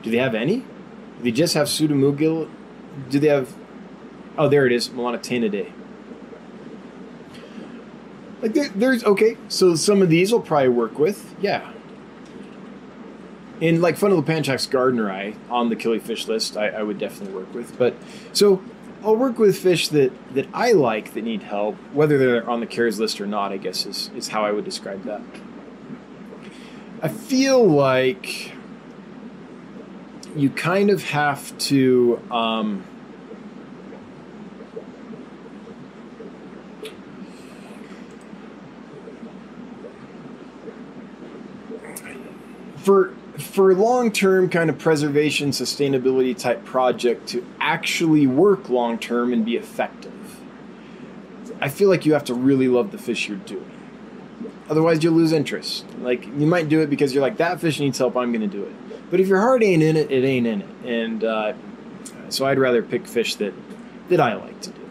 Do they have any? Do they just have Pseudomugil? Do they have? Oh, there it is, Melanotaeniidae. Like there, there's okay. So some of these will probably work with, yeah. In like Fundulopanchax gardneri on the killifish list, I, I would definitely work with. But so I'll work with fish that, that I like that need help, whether they're on the CARES list or not, I guess is, is how I would describe that. I feel like you kind of have to um, for for long term kind of preservation, sustainability type project to actually work long term and be effective, I feel like you have to really love the fish you're doing. Otherwise, you'll lose interest. Like, you might do it because you're like, that fish needs help, I'm to do it. But if your heart ain't in it, it ain't in it. And uh, so I'd rather pick fish that, that I like to do.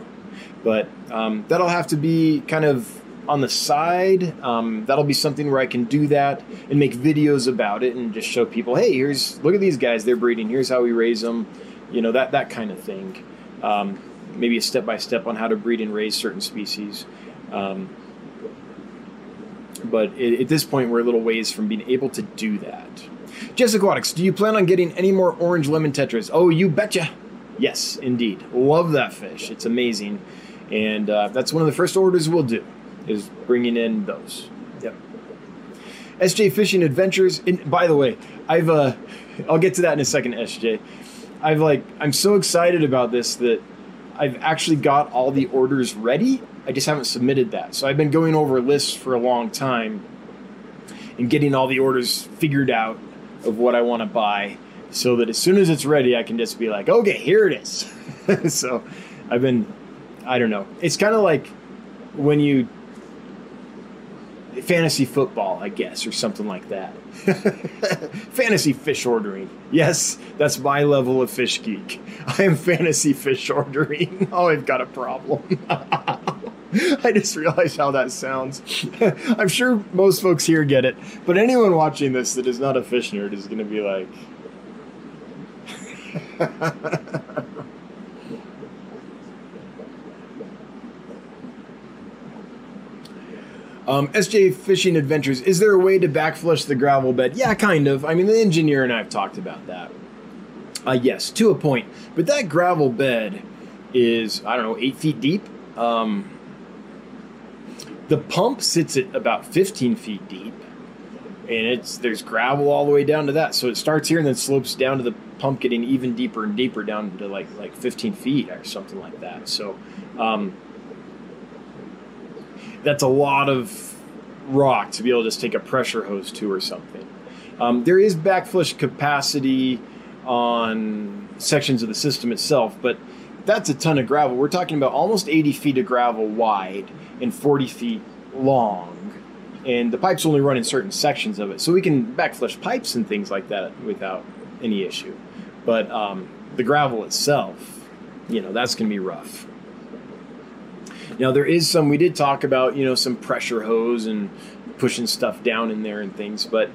But um, that'll have to be kind of on the side. Um, that'll be something where I can do that and make videos about it and just show people, hey, here's look at these guys, they're breeding. Here's how we raise them. You know that that kind of thing. Um, maybe a step by step on how to breed and raise certain species. Um, but it, at this point, we're a little ways from being able to do that. Jess Aquatics, do you plan on getting any more orange lemon tetras? Oh, you betcha. Yes, indeed. Love that fish. It's amazing. And uh, that's one of the first orders we'll do, is bringing in those. Yep. SJ Fishing Adventures. And by the way, I've uh, I'll get to that in a second, SJ. I've like I'm so excited about this that I've actually got all the orders ready. I just haven't submitted that. So I've been going over lists for a long time and getting all the orders figured out of what I want to buy so that as soon as it's ready, I can just be like, okay, here it is. so I've been, I don't know. It's kind of like when you fantasy football, I guess, or something like that. fantasy fish ordering. Yes, that's my level of fish geek. I am fantasy fish ordering. Oh, I've got a problem. I just realized how that sounds. I'm sure most folks here get it, but anyone watching this that is not a fish nerd is going to be like. Um, SJ Fishing Adventures, is there a way to backflush the gravel bed? Yeah, kind of. I mean, the engineer and I have talked about that. Uh, yes, to a point. But that gravel bed is, I don't know, eight feet deep. Um, the pump sits at about 15 feet deep. And it's there's gravel all the way down to that. So it starts here and then slopes down to the pump getting even deeper and deeper down to like like 15 feet or something like that. So um, that's a lot of rock to be able to just take a pressure hose to or something. Um, there is backflush capacity on sections of the system itself, but that's a ton of gravel. We're talking about almost 80 feet of gravel wide and 40 feet long. And the pipes only run in certain sections of it. So we can backflush pipes and things like that without any issue. But um, the gravel itself, you know, that's going to be rough. Now there is some we did talk about, you know, some pressure hose and pushing stuff down in there and things, but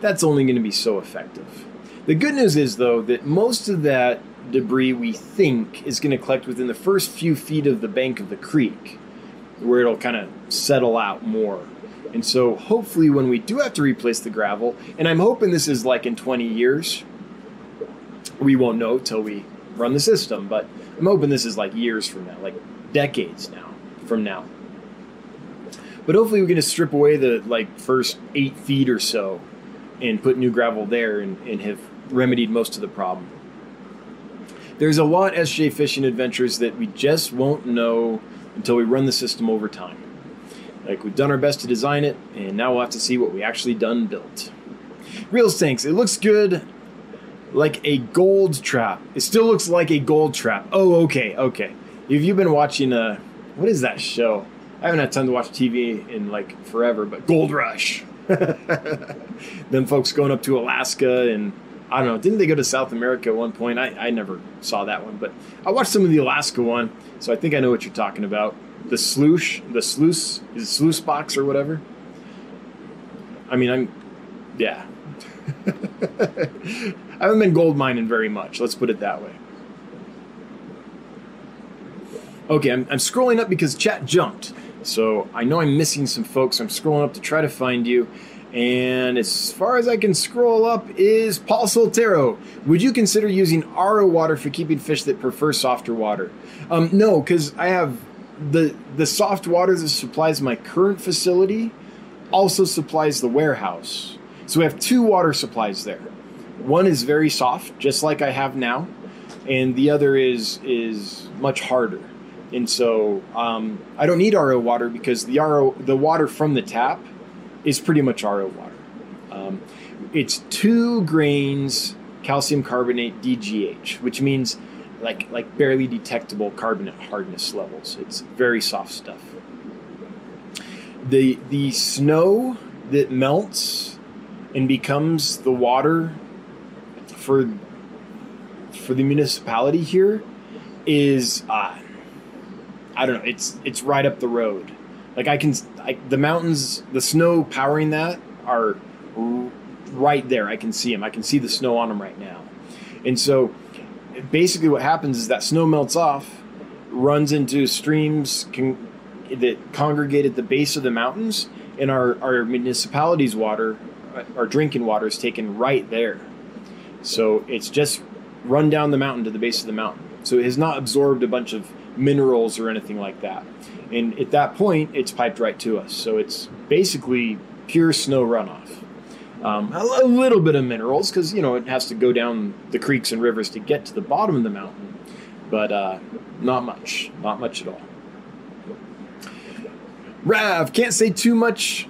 that's only going to be so effective. The good news is though that most of that debris we think is going to collect within the first few feet of the bank of the creek where it'll kind of settle out more. And so hopefully when we do have to replace the gravel, and I'm hoping this is like in 20 years, we won't know till we run the system, but I'm hoping this is like years from now, like decades now from now. But hopefully we're going to strip away the like first eight feet or so and put new gravel there and, and have remedied most of the problem. There's a lot SJ Fishing Adventures that we just won't know until we run the system over time. Like we've done our best to design it, and now we'll have to see what we actually done built. Reels tanks, it looks good like a gold trap. It still looks like a gold trap. Oh, okay, okay. If you've been watching uh what is that show? I haven't had time to watch TV in like forever, but Gold Rush. Them folks going up to Alaska and I don't know. Didn't they go to South America at one point? I, I never saw that one, but I watched some of the Alaska one, so I think I know what you're talking about. The sluice, the sluice, is sluice box or whatever? I mean, I'm, yeah. I haven't been gold mining very much. Let's put it that way. Okay, I'm, I'm scrolling up because chat jumped. So I know I'm missing some folks. I'm scrolling up to try to find you. And as far as I can scroll up is Paul Soltero. Would you consider using RO water for keeping fish that prefer softer water? Um, no, because I have the the soft water that supplies my current facility also supplies the warehouse. So we have two water supplies there. One is very soft, just like I have now, and the other is is much harder. And so um, I don't need RO water because the RO the water from the tap is pretty much RO water. Um, it's two grains calcium carbonate DGH, which means like like barely detectable carbonate hardness levels. It's very soft stuff. The the snow that melts and becomes the water for for the municipality here is uh, I don't know. It's it's right up the road. Like I can, I, the mountains, the snow powering that are right there. I can see them. I can see the snow on them right now. And so, basically, what happens is that snow melts off, runs into streams con- that congregate at the base of the mountains, and our our municipality's water, uh, our drinking water, is taken right there. So it's just run down the mountain to the base of the mountain. So it has not absorbed a bunch of minerals or anything like that. And at that point, it's piped right to us. So it's basically pure snow runoff. Um, a, a little bit of minerals because you know it has to go down the creeks and rivers to get to the bottom of the mountain, but uh, not much, not much at all. Rav can't say too much,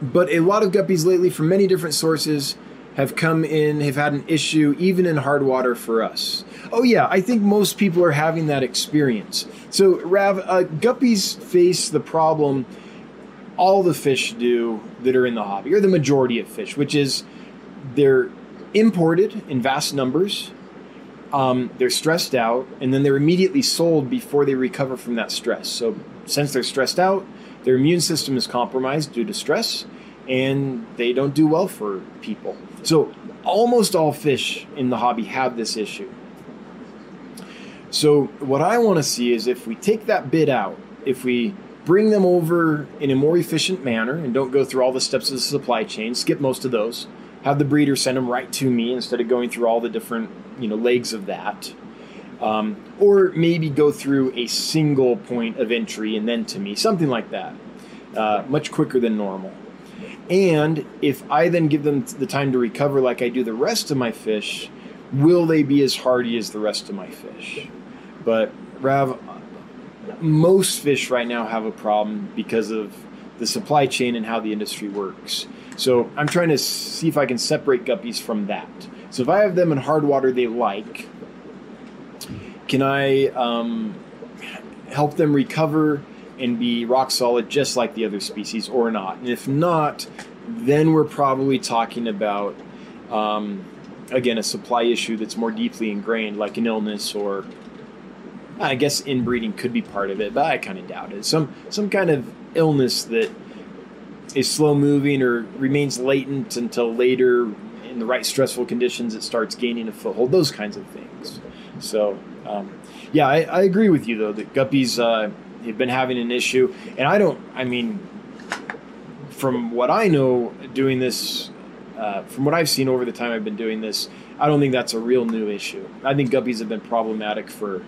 but a lot of guppies lately, from many different sources, have come in, have had an issue, even in hard water for us. Oh, yeah, I think most people are having that experience. So, Rav, uh, guppies face the problem all the fish do that are in the hobby, or the majority of fish, which is they're imported in vast numbers, um, they're stressed out, and then they're immediately sold before they recover from that stress. So, since they're stressed out, their immune system is compromised due to stress, and they don't do well for people. So, almost all fish in the hobby have this issue. So, what I want to see is if we take that bit out, if we bring them over in a more efficient manner and don't go through all the steps of the supply chain, skip most of those, have the breeder send them right to me instead of going through all the different you know legs of that. Um, or maybe go through a single point of entry and then to me, something like that, uh, much quicker than normal. And if I then give them the time to recover like I do the rest of my fish, will they be as hardy as the rest of my fish? But Rav, most fish right now have a problem because of the supply chain and how the industry works. So I'm trying to see if I can separate guppies from that. So if I have them in hard water they like, can I um, help them recover and be rock solid just like the other species or not? And if not, then we're probably talking about, um, again, a supply issue that's more deeply ingrained, like an illness or I guess inbreeding could be part of it, but I kind of doubt it. Some some kind of illness that is slow moving or remains latent until later in the right stressful conditions it starts gaining a foothold. Those kinds of things. So um, yeah, I, I, agree with you though that guppies uh, have been having an issue, and I don't. I mean, from what I know, doing this, uh, from what I've seen over the time I've been doing this, I don't think that's a real new issue. I think guppies have been problematic for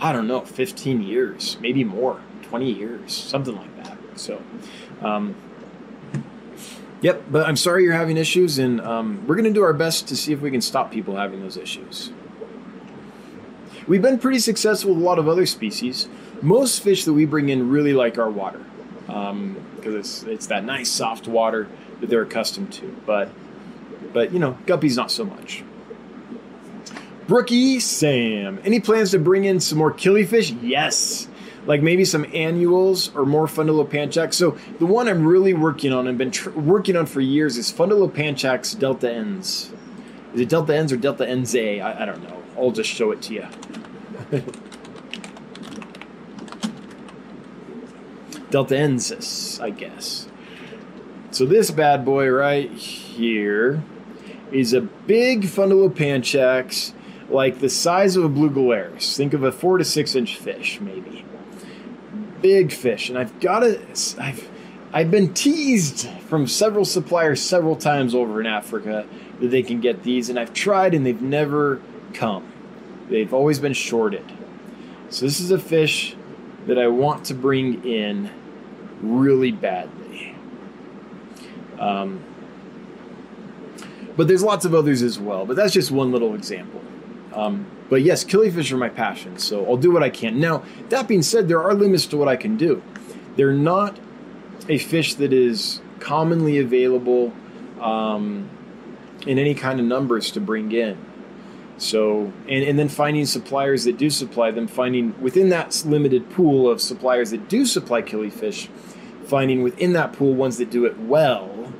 I don't know, 15 years, maybe more, 20 years, something like that. So, um, yep, but I'm sorry you're having issues, and um, we're going to do our best to see if we can stop people having those issues. We've been pretty successful with a lot of other species. Most fish that we bring in really like our water because um, it's it's that nice soft water that they're accustomed to. But but you know, guppies not so much. Brookie Sam. Any plans to bring in some more killifish? Yes. Like maybe some annuals or more Fundulopanchax. So the one I'm really working on and been tr- working on for years is Fundulopanchax Delta Ns. Is it Delta Ns or Delta NZ? I, I don't know. I'll just show it to you. Delta Ensis, I guess. So this bad boy right here is a big Fundulopanchax like the size of a blue gularis. Think of a four to six inch fish, maybe. Big fish, and I've got to. I've I've been teased from several suppliers several times over in Africa that they can get these, and I've tried and they've never come. They've always been shorted. So this is a fish that I want to bring in really badly. Um, but there's lots of others as well. But that's just one little example. Um, but yes, killifish are my passion, so I'll do what I can. Now, that being said, there are limits to what I can do. They're not a fish that is commonly available um, in any kind of numbers to bring in. So, and, and then finding suppliers that do supply them, finding within that limited pool of suppliers that do supply killifish, finding within that pool ones that do it well,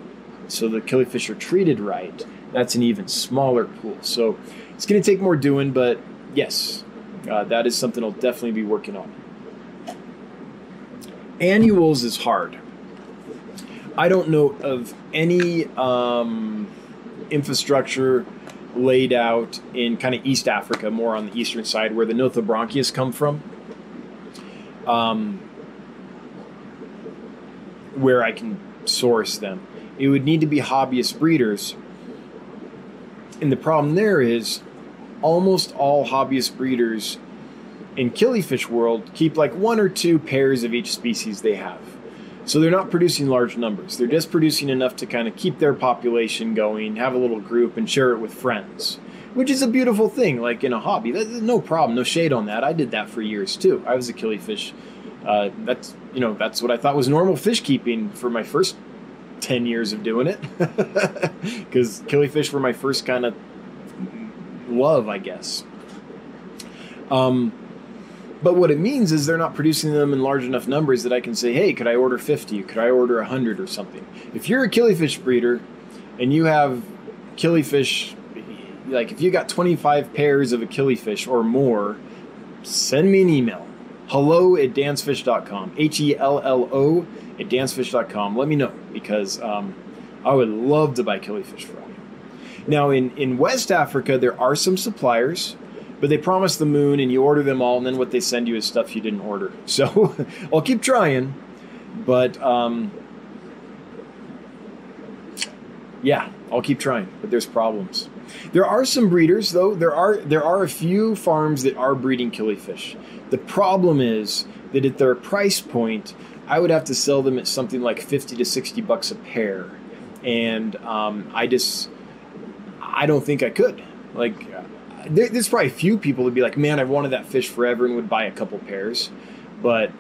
so the killifish are treated right, that's an even smaller pool. So, it's going to take more doing, but yes, uh, that is something I'll definitely be working on. Annuals is hard. I don't know of any um, infrastructure laid out in kind of East Africa, more on the eastern side, where the Nothobranchius come from. Um, where I can source them. It would need to be hobbyist breeders. And the problem there is almost all hobbyist breeders in killifish world keep like one or two pairs of each species they have. So they're not producing large numbers. They're just producing enough to kind of keep their population going, have a little group, and share it with friends, which is a beautiful thing. Like in a hobby, That's no problem, no shade on that. I did that for years too. I was a killifish. Uh, that's you know that's what I thought was normal fish keeping for my first ten years of doing it, because killifish were my first kind of love, I guess. Um, but what it means is they're not producing them in large enough numbers that I can say, hey, could I order 50? Could I order 100 or something? If you're a killifish breeder and you have killifish, like if you got 25 pairs of a killifish or more, send me an email. Hello at dansfish.com. H E L L O at dansfish.com. Let me know because um, I would love to buy killifish you. Now, in, in West Africa, there are some suppliers but they promise the moon and you order them all and then what they send you is stuff you didn't order. So i'll keep trying but um, yeah i'll keep trying but there's problems. There are some breeders though. There are there are a few farms that are breeding killifish. The problem is that at their price point i would have to sell them at something like 50 to 60 bucks a pair. And um, i just i don't think i could like there, there's probably few people would be like, man, I've wanted that fish forever and would buy a couple pairs, but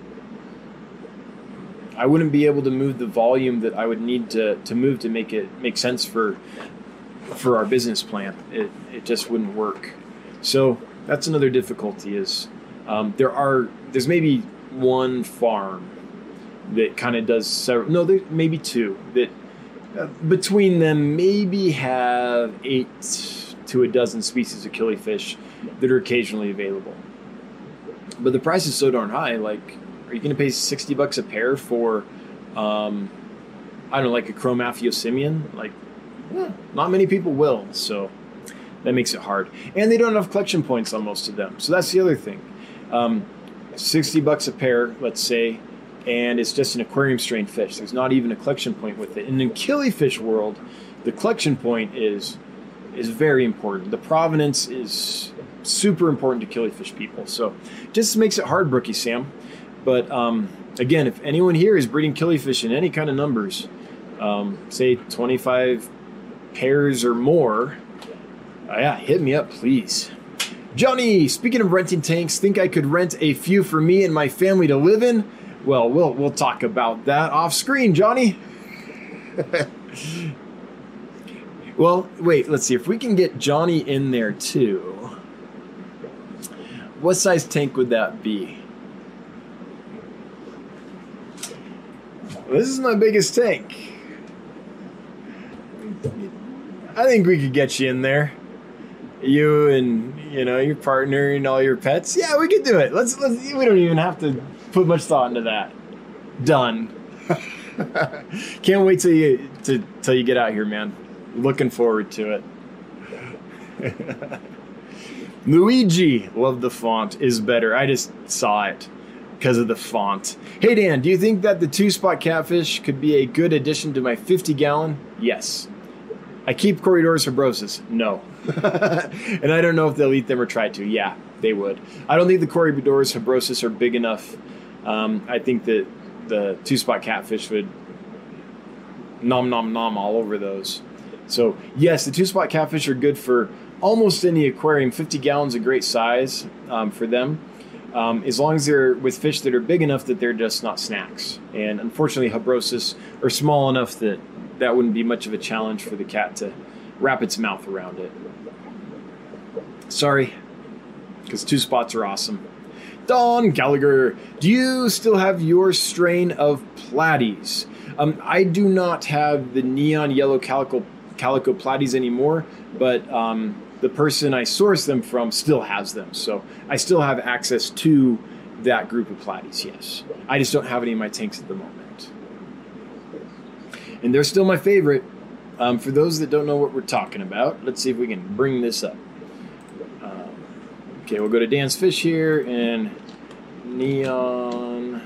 I wouldn't be able to move the volume that I would need to, to move to make it make sense for for our business plan. It, it just wouldn't work. So that's another difficulty is um, there are there's maybe one farm that kind of does several no there maybe two that between them maybe have eight to a dozen species of killifish that are occasionally available. But the price is so darn high. Like, are you going to pay sixty bucks a pair for, um, I don't know, like a Chromaphio Like, yeah, not many people will. So that makes it hard. And they don't have collection points on most of them. So that's the other thing. Um, sixty bucks a pair, let's say, and it's just an aquarium strain fish. There's not even a collection point with it. And in killifish world, the collection point is is very important. The provenance is super important to killifish people. So just makes it hard, Brookie Sam. But um, again, if anyone here is breeding killifish in any kind of numbers, um, say 25 pairs or more, uh, yeah, hit me up, please. Johnny, speaking of renting tanks, think I could rent a few for me and my family to live in? Well, we'll we'll talk about that off screen, Johnny. Well, wait, let's see. If we can get Johnny in there too, what size tank would that be? This is my biggest tank. I think we could get you in there. You and you know your partner and all your pets. Yeah, we could do it. Let's let's. We don't even have to put much thought into that. Done. Can't wait till you to till you get out here, man. Looking forward to it. Luigi, love the font, is better. I just saw it because of the font. Hey Dan, do you think that the two spot catfish could be a good addition to my 50 gallon? Yes. I keep Corydoras habrosus. No. and I don't know if they'll eat them or try to. Yeah, they would. I don't think the Corydoras habrosus are big enough. Um, I think that the two spot catfish would nom nom nom all over those. So yes, the two spot catfish are good for almost any aquarium. 50 gallons a great size um, for them. Um, as long as they're with fish that are big enough that they're just not snacks. And unfortunately, habrosus are small enough that that wouldn't be much of a challenge for the cat to wrap its mouth around it. Sorry, because two spots are awesome. Don Gallagher, do you still have your strain of platies? Um, I do not have the neon yellow calico calico platies anymore, but um, the person I source them from still has them. So I still have access to that group of platies, yes. I just don't have any in my tanks at the moment. And they're still my favorite. Um, for those that don't know what we're talking about, let's see if we can bring this up. Um, okay, we'll go to Dan's Fish here and neon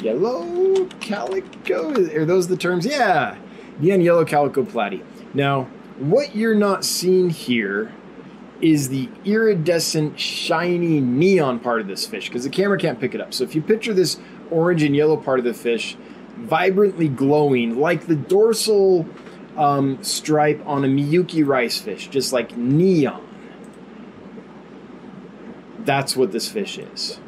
yellow calico. Are those the terms? Yeah, neon yellow calico platy. Now, what you're not seeing here is the iridescent, shiny neon part of this fish because the camera can't pick it up. So if you picture this orange and yellow part of the fish vibrantly glowing like the dorsal um, stripe on a Miyuki rice fish, just like neon. That's what this fish is.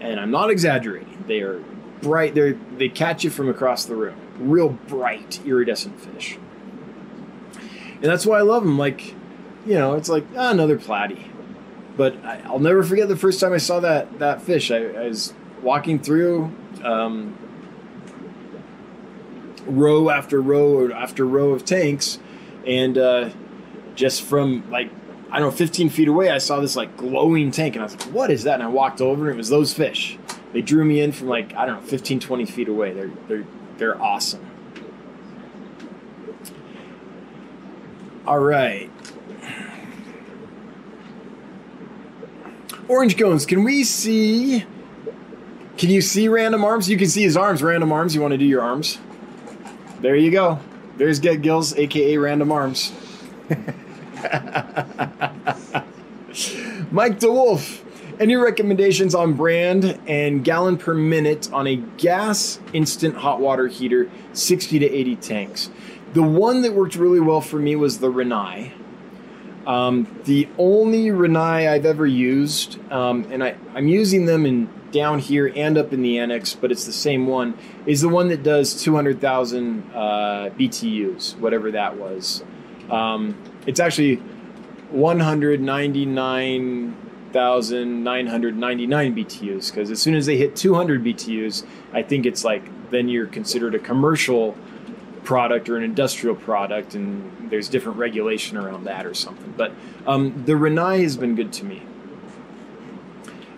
And I'm not exaggerating. They are bright. They they catch you from across the room. Real bright, iridescent fish. And that's why I love them. Like, you know, it's like ah, another platy. But I, will never forget the first time I saw that that fish. I, I was walking through um, row after row after row of tanks, and uh, just from like I don't know, 15 feet away, I saw this like glowing tank, and I was like, "What is that?" And I walked over, and it was those fish. They drew me in from like I don't know, 15, 20 feet away. They're they're they're awesome. All right. Orange cones. Can we see? Can you see random arms? You can see his arms. Random arms. You want to do your arms? There you go. There's Get Gills, aka Random Arms. Mike DeWolf, any recommendations on brand and gallon per minute on a gas instant hot water heater, 60 to 80 tanks? The one that worked really well for me was the Rinnai. Um, the only Rinnai I've ever used, um, and I, I'm using them in down here and up in the annex, but it's the same one, is the one that does 200,000 uh, BTUs, whatever that was. Um, it's actually 199,999 BTUs because as soon as they hit 200 BTUs, I think it's like then you're considered a commercial product or an industrial product, and there's different regulation around that or something. But um, the Rinnai has been good to me.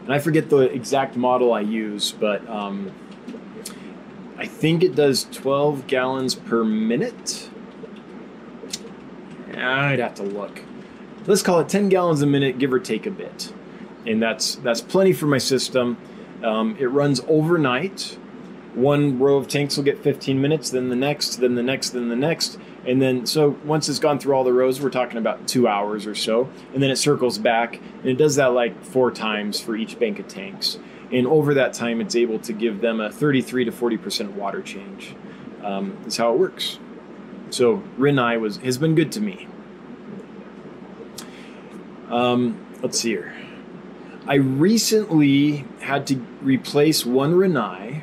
And I forget the exact model I use, but um, I think it does 12 gallons per minute. I'd have to look. Let's call it 10 gallons a minute, give or take a bit. And that's that's plenty for my system. Um, it runs overnight. One row of tanks will get 15 minutes, then the next, then the next, then the next. And then, so once it's gone through all the rows, we're talking about two hours or so. And then it circles back, and it does that like four times for each bank of tanks. And over that time, it's able to give them a 33 to 40% water change. Um, that's how it works. So Rinnai was has been good to me. Um, let's see here. I recently had to replace one Rinnai.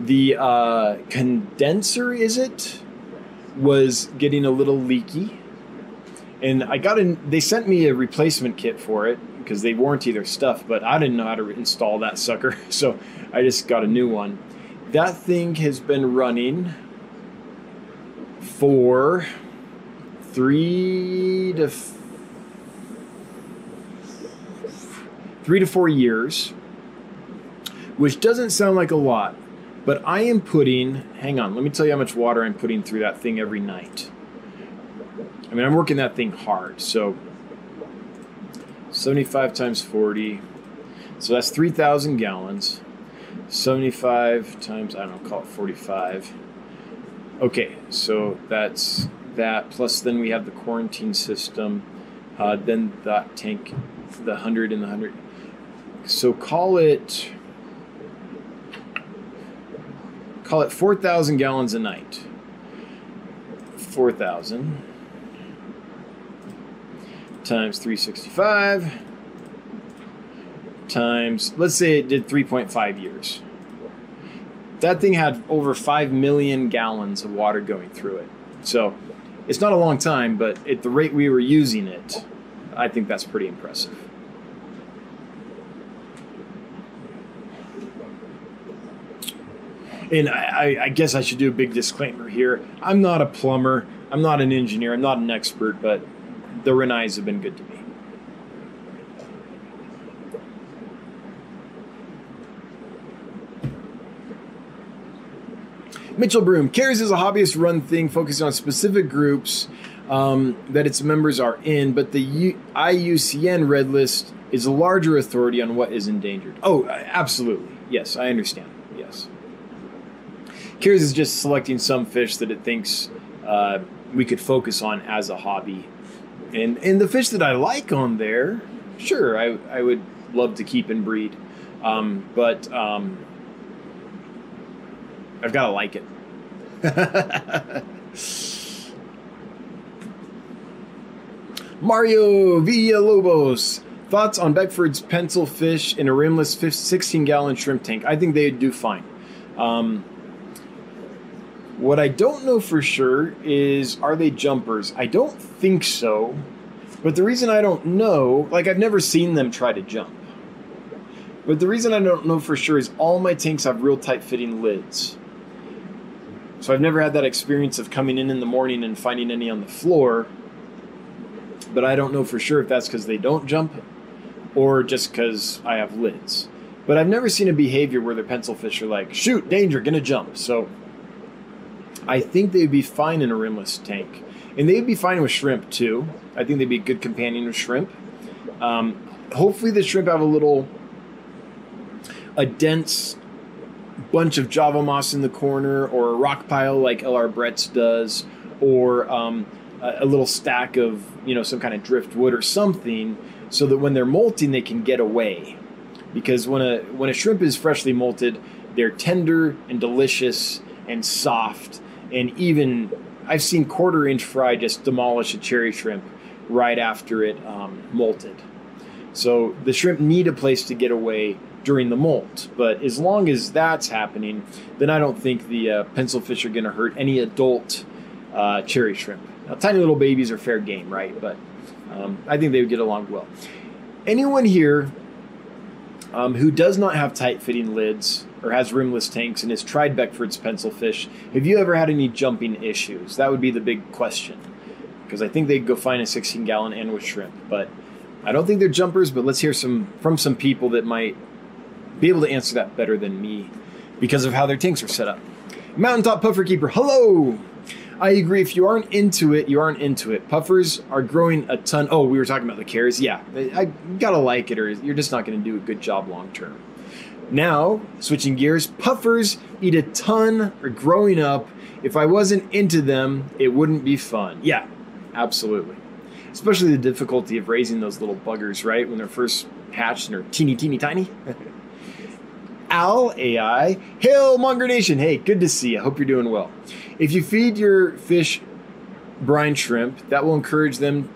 The uh, condenser, is it, was getting a little leaky, and I got in. They sent me a replacement kit for it because they warranty their stuff, but I didn't know how to install that sucker, so I just got a new one. That thing has been running for three to f- three to four years, which doesn't sound like a lot, but I am putting. Hang on, let me tell you how much water I'm putting through that thing every night. I mean, I'm working that thing hard, so 75 times 40, so that's 3,000 gallons. 75 times, I don't know, call it 45. Okay, so that's that. Plus, then we have the quarantine system. Uh, then that tank, the 100 and the 100. So call it call it 4,000 gallons a night. 4,000 times 365 times, let's say it did 3.5 years. That thing had over 5 million gallons of water going through it. So it's not a long time, but at the rate we were using it, I think that's pretty impressive. And I, I guess I should do a big disclaimer here. I'm not a plumber. I'm not an engineer. I'm not an expert, but the Rinnais have been good to me. Mitchell Broom CARES is a hobbyist run thing focusing on specific groups um, that its members are in, but the U- IUCN Red List is a larger authority on what is endangered. Oh, absolutely. Yes, I understand. CARES is just selecting some fish that it thinks uh, we could focus on as a hobby. And, and the fish that I like on there, sure, I, I would love to keep and breed. Um, but um, I've got to like it. Mario Villalobos. Thoughts on Beckford's pencil fish in a rimless 16 gallon shrimp tank? I think they'd do fine. Um, what I don't know for sure is are they jumpers? I don't think so. But the reason I don't know, like I've never seen them try to jump. But the reason I don't know for sure is all my tanks have real tight fitting lids. So I've never had that experience of coming in in the morning and finding any on the floor. But I don't know for sure if that's because they don't jump or just because I have lids. But I've never seen a behavior where the pencil fish are like, shoot, danger, gonna jump. So I think they'd be fine in a rimless tank. And they'd be fine with shrimp too. I think they'd be a good companion with shrimp. Um, hopefully, the shrimp have a little, a dense bunch of Java moss in the corner, or a rock pile like LR Brett's does, or um, a, a little stack of you know some kind of driftwood or something, so that when they're molting, they can get away. Because when a when a shrimp is freshly molted, they're tender and delicious and soft, and even I've seen quarter inch fry just demolish a cherry shrimp right after it um, molted. So the shrimp need a place to get away during the molt. But as long as that's happening, then I don't think the uh, pencil fish are going to hurt any adult uh, cherry shrimp. Now, tiny little babies are fair game, right? But um, I think they would get along well. Anyone here um, who does not have tight fitting lids or has rimless tanks and has tried Beckford's pencil fish, have you ever had any jumping issues? That would be the big question. Because I think they'd go find a 16 gallon and with shrimp. But I don't think they're jumpers, but let's hear some from some people that might be able to answer that better than me because of how their tanks are set up. Mountaintop Puffer Keeper, hello! I agree. If you aren't into it, you aren't into it. Puffers are growing a ton. Oh, we were talking about the CARES. Yeah, I gotta like it, or you're just not gonna do a good job long term. Now, switching gears, puffers eat a ton. Or growing up, if I wasn't into them, it wouldn't be fun. Yeah, absolutely. Especially the difficulty of raising those little buggers, right? When they're first hatched and they're teeny, teeny, tiny. Al AI, Hail Monger Nation. Hey, good to see you. I hope you're doing well. If you feed your fish brine shrimp, that will encourage them.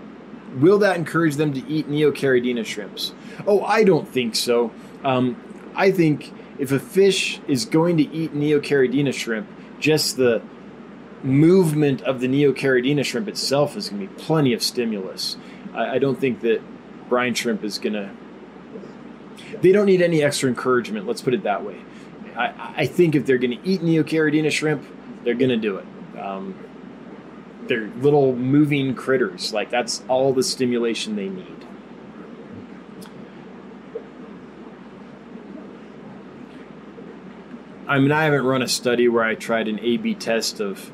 Will that encourage them to eat Neocaridina shrimps? Oh, I don't think so. Um, I think if a fish is going to eat Neocaridina shrimp, just the movement of the Neocaridina shrimp itself is going to be plenty of stimulus. I, I don't think that brine shrimp is going to they don't need any extra encouragement. Let's put it that way. I, I think if they're going to eat Neocaridina shrimp, they're going to do it. Um, they're little moving critters. Like that's all the stimulation they need. I mean, I haven't run a study where I tried an A/B test of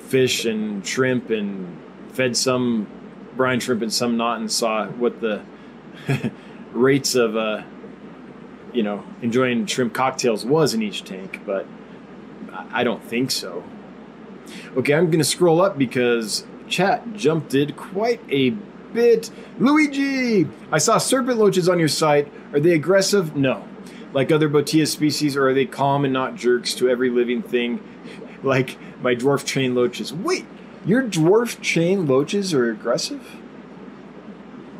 fish and shrimp and fed some brine shrimp and some not, and saw what the rates of uh, you know enjoying shrimp cocktails was in each tank, but I don't think so. Okay, I'm gonna scroll up because chat jumped it quite a bit. Luigi, I saw serpent loaches on your site. Are they aggressive? No. Like other Botia species, or are they calm and not jerks to every living thing? Like my dwarf chain loaches. Wait, your dwarf chain loaches are aggressive?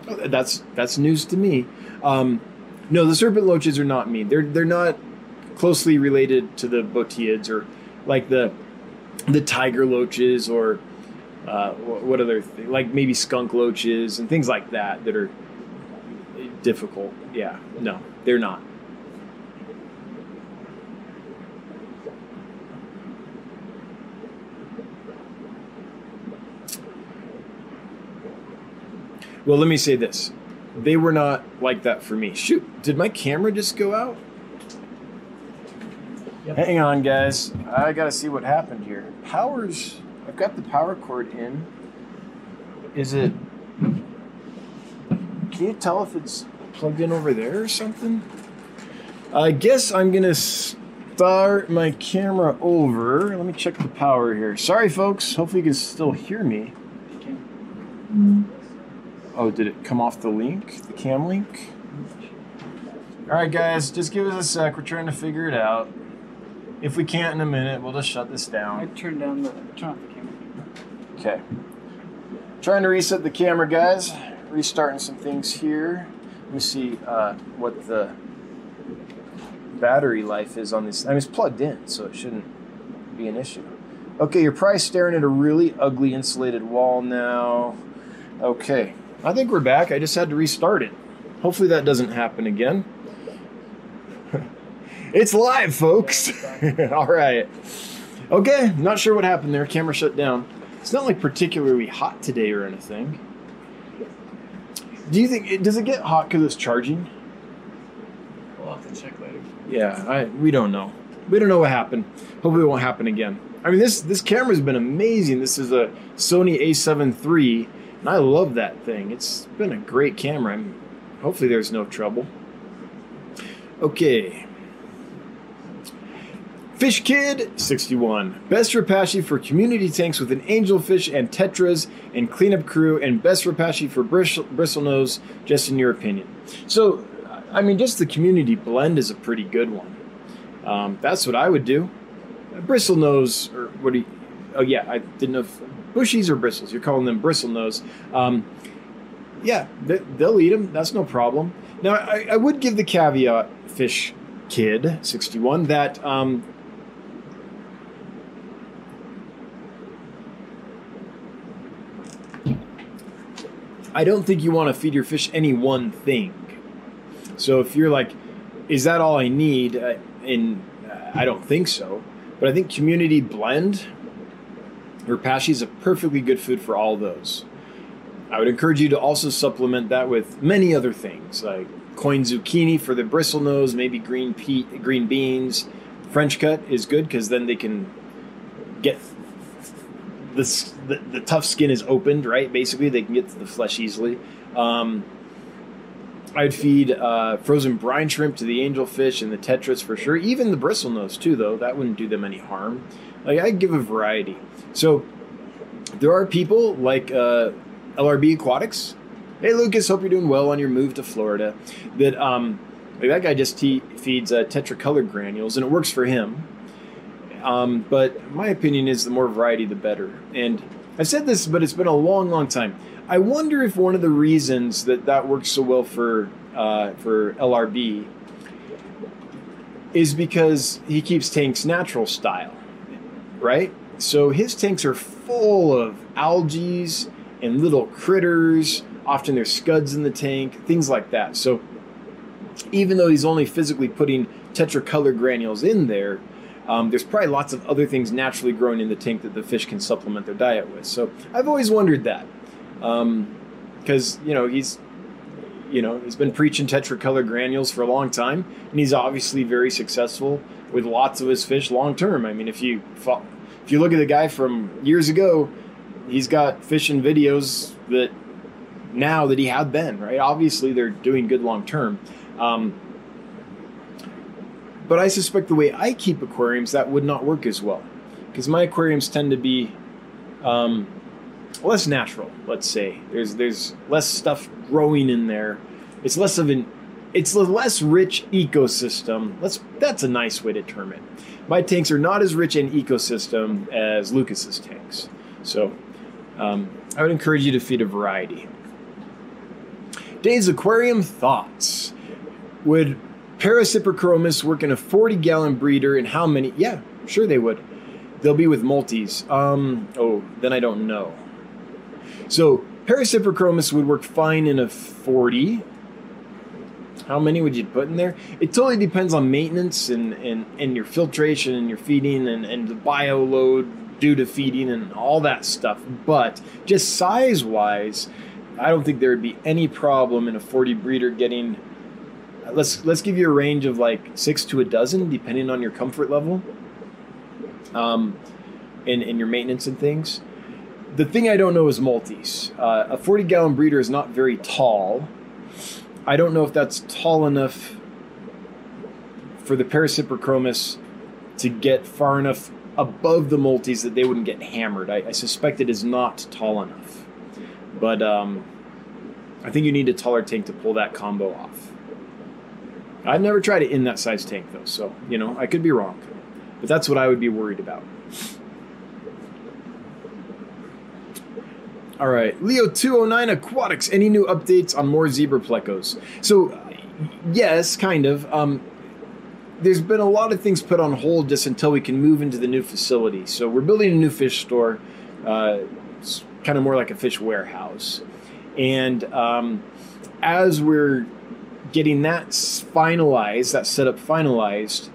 Oh, that's that's news to me. Um, no, the serpent loaches are not mean. They're they're not closely related to the botiids or like the the tiger loaches or uh, what other th- like maybe skunk loaches and things like that that are difficult. Yeah, no, they're not. Well, let me say this. They were not like that for me. Shoot, did my camera just go out? Yep. Hang on, guys. I gotta see what happened here. Power's. I've got the power cord in. Is it. Can you tell if it's plugged in over there or something? I guess I'm gonna start my camera over. Let me check the power here. Sorry, folks. Hopefully, you can still hear me. Mm-hmm. Oh, did it come off the link? The cam link? All right, guys, just give us a sec. We're trying to figure it out. If we can't in a minute, we'll just shut this down. I turned down the turn off the camera. Okay. Trying to reset the camera, guys. Restarting some things here. Let me see uh, what the battery life is on this. I mean, it's plugged in, so it shouldn't be an issue. Okay, you're probably staring at a really ugly insulated wall now. Okay, I think we're back. I just had to restart it. Hopefully that doesn't happen again. it's live, folks. All right. Okay, not sure what happened there. Camera shut down. It's not like particularly hot today or anything. Do you think it does it get hot because it's charging? We'll have to check later. Yeah, I we don't know. We don't know what happened. Hopefully it won't happen again. I mean this this camera's been amazing. This is a Sony A7 III, and I love that thing. It's been a great camera. I'm, hopefully there's no trouble. Okay. Fish Kid 61. Best Repashy for community tanks with an angelfish and tetras and cleanup crew, and best Repashy for bristle, bristlenose, just in your opinion. So, I mean, just the community blend is a pretty good one. Um, that's what I would do. Bristlenose, or what do you, oh yeah, I didn't know if bushies or bristles. You're calling them bristlenose. Um, yeah, they, they'll eat them. That's no problem. Now, I, I would give the caveat, Fish Kid 61, that um, I don't think you want to feed your fish any one thing. So if you're like, is that all I need? Uh, and uh, I don't think so. But I think community blend Repashy is a perfectly good food for all those. I would encourage you to also supplement that with many other things like coin zucchini for the bristlenose, maybe green pea, green beans. French cut is good because then they can get the, the the tough skin is opened, right? Basically, they can get to the flesh easily. Um, I'd feed uh, frozen brine shrimp to the angelfish and the tetras for sure. Even the bristlenose too, though that wouldn't do them any harm. Like I'd give a variety. So there are people like uh, LRB Aquatics. Hey Lucas, hope you're doing well on your move to Florida. That um, that guy just te- feeds uh, tetracolored granules, and it works for him. Um, but my opinion is the more variety, the better. And I've said this, but it's been a long, long time. I wonder if one of the reasons that that works so well for uh, for LRB is because he keeps tanks natural style, right? So his tanks are full of algae and little critters. Often there's scuds in the tank, things like that. So even though he's only physically putting tetracolored granules in there, um, there's probably lots of other things naturally growing in the tank that the fish can supplement their diet with. So I've always wondered that, because you know he's, you know, he's been preaching tetracolored granules for a long time, and he's obviously very successful with lots of his fish long term. I mean, if you if you look at the guy from years ago, he's got fishing videos that now that he had then, right? Obviously, they're doing good long term. Um, but I suspect the way I keep aquariums, that would not work as well. Because my aquariums tend to be um, less natural, let's say. There's there's less stuff growing in there. It's less of an it's a less rich ecosystem. Let's that's a nice way to term it. My tanks are not as rich in ecosystem as Lucas's tanks. So um, I would encourage you to feed a variety. Dave's aquarium thoughts. Would Paracyprochromis work in a 40 gallon breeder and how many? Yeah, sure they would. They'll be with multis. Um, oh, then I don't know. So Paracyprochromis would work fine in a 40. How many would you put in there? It totally depends on maintenance and, and, and your filtration and your feeding and, and the bio load due to feeding and all that stuff. But just size wise, I don't think there would be any problem in a 40 breeder getting. Let's let's give you a range of like six to a dozen, depending on your comfort level, um, and and your maintenance and things. The thing I don't know is multis. Uh, a 40 gallon breeder is not very tall. I don't know if that's tall enough for the Paracyprochromis to get far enough above the multis that they wouldn't get hammered. I, I suspect it is not tall enough. But um, I think you need a taller tank to pull that combo off. I've never tried it in that size tank though, so you know I could be wrong, but that's what I would be worried about. All right, Leo two oh nine Aquatics. Any new updates on more zebra plecos? So, yes, kind of. Um, there's been a lot of things put on hold just until we can move into the new facility. So we're building a new fish store. Uh, it's kind of more like a fish warehouse, and um, as we're getting that finalized, that setup finalized,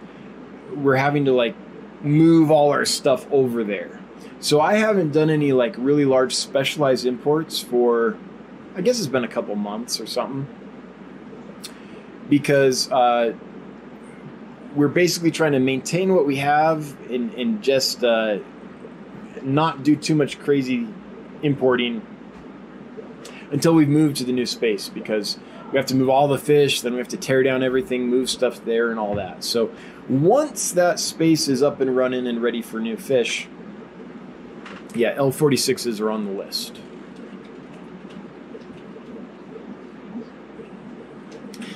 we're having to like move all our stuff over there. So I haven't done any like really large specialized imports for, I guess it's been a couple months or something, because uh, we're basically trying to maintain what we have and, and just uh, not do too much crazy importing until we've moved to the new space because we have to move all the fish, then we have to tear down everything, move stuff there, and all that. So once that space is up and running and ready for new fish, yeah, L46s are on the list.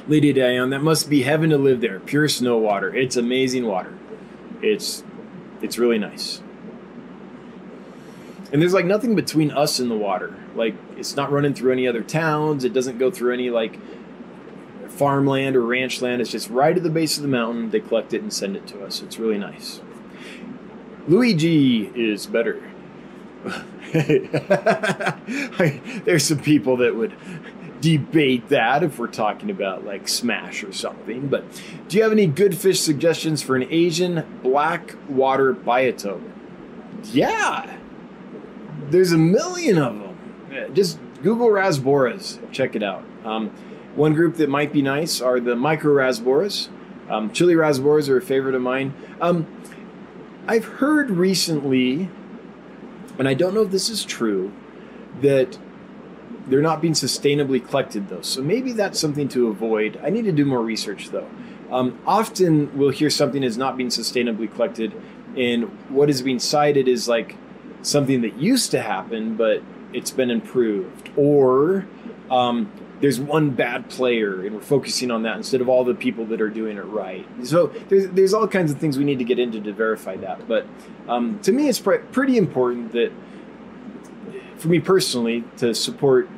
Lady Diane, that must be heaven to live there. Pure snow water. It's amazing water. It's it's really nice. And there's like nothing between us and the water. Like it's not running through any other towns. It doesn't go through any like farmland or ranch land. It's just right at the base of the mountain. They collect it and send it to us. It's really nice. Luigi is better. There's some people that would debate that if we're talking about like Smash or something. But do you have any good fish suggestions for an Asian black water biotope? Yeah, there's a million of them. Just Google rasboras, check it out. Um, one group that might be nice are the micro rasboras. Um, chili rasboras are a favorite of mine. Um, I've heard recently, and I don't know if this is true, that they're not being sustainably collected though. So maybe that's something to avoid. I need to do more research though. Um, often we'll hear something is not being sustainably collected, and what is being cited is like something that used to happen, but it's been improved, or um, there's one bad player, and we're focusing on that instead of all the people that are doing it right. So there's there's all kinds of things we need to get into to verify that. But um, to me, it's pre- pretty important that for me personally to support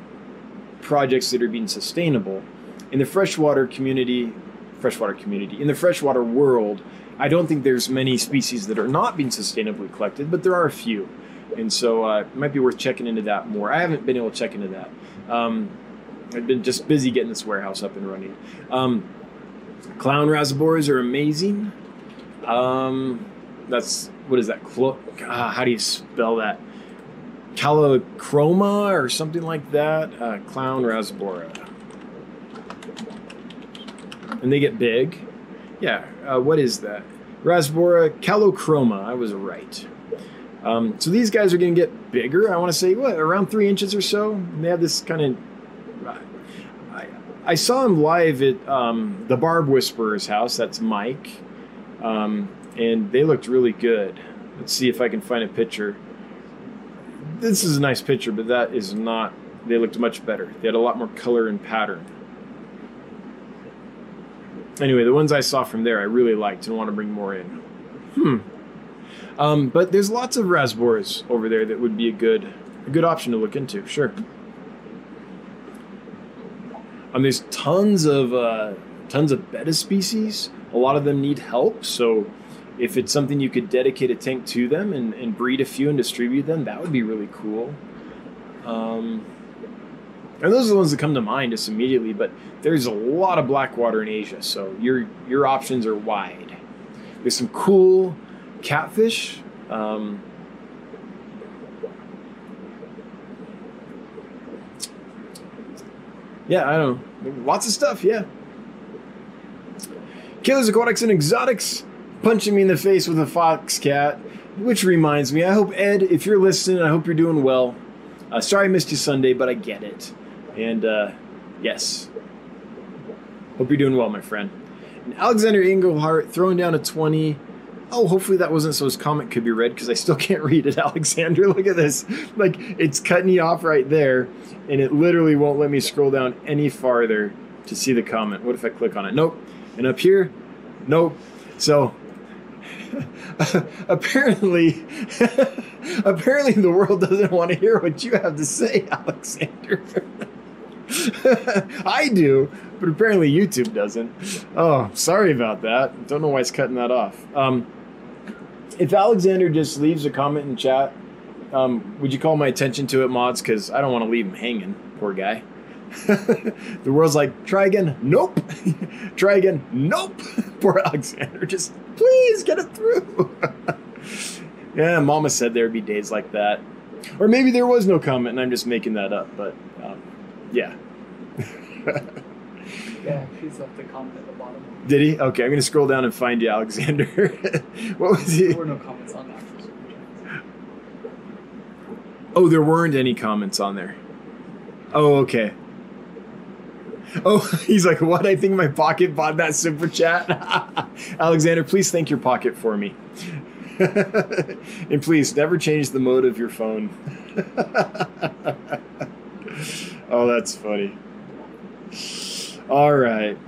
projects that are being sustainable in the freshwater community freshwater community in the freshwater world i don't think there's many species that are not being sustainably collected but there are a few and so uh, it might be worth checking into that more i haven't been able to check into that um, i've been just busy getting this warehouse up and running um, clown rasboras are amazing um, that's what is that Clo- ah, how do you spell that Kalochroma or something like that. Uh, clown Rasbora. And they get big. Yeah, uh, what is that? Rasbora kalochroma. I was right. Um, so these guys are going to get bigger. I want to say, what, around three inches or so? And they have this kind of. I, saw him live at um, the Barb Whisperer's house. That's Mike. Um, and they looked really good. Let's see if I can find a picture this is a nice picture, but that is not. They looked much better. They had a lot more color and pattern. Anyway, the ones I saw from there I really liked and want to bring more in. Hmm. Um, but there's lots of rasboras over there that would be a good a good option to look into. Sure. Um, there's tons of uh, tons of betta species. A lot of them need help, so if it's something you could dedicate a tank to them and, and breed a few and distribute them, that would be really cool. Um, and those are the ones that come to mind just immediately. But there's a lot of black water in Asia, so your your options are wide. There's some cool catfish. Um, Yeah, I don't know. Lots of stuff, yeah. Killers, Aquatics, and Exotics punching me in the face with a fox cat. Which reminds me, I hope, Ed, if you're listening, I hope you're doing well. Uh, sorry I missed you Sunday, but I get it. And uh, yes, hope you're doing well, my friend. And Alexander Engelhart throwing down a 20. Oh, hopefully that wasn't so his comment could be read because I still can't read it, Alexander. Look at this. Like, it's cutting you off right there, and it literally won't let me scroll down any farther to see the comment. What if I click on it? Nope. And up here? Nope. So, apparently, apparently the world doesn't want to hear what you have to say, Alexander. I do, but apparently YouTube doesn't. Oh, sorry about that. Don't know why it's cutting that off. Um, if Alexander just leaves a comment in chat, um, would you call my attention to it, mods? Because I don't want to leave him hanging. Poor guy. the world's like, try again. Nope. try again. Nope. Poor Alexander. Just please get it through. yeah, Mama said there would be days like that. Or maybe there was no comment and I'm just making that up. But um, yeah. Yeah, he's left the comment at the bottom. Did he? Okay, I'm going to scroll down and find you, Alexander. what was he? There were no comments on that. for Super Chats. Oh, there weren't any comments on there. Oh, okay. Oh, he's like, what? I think my pocket bought that super chat. Alexander, please thank your pocket for me. and please never change the mode of your phone. oh, that's funny. All right.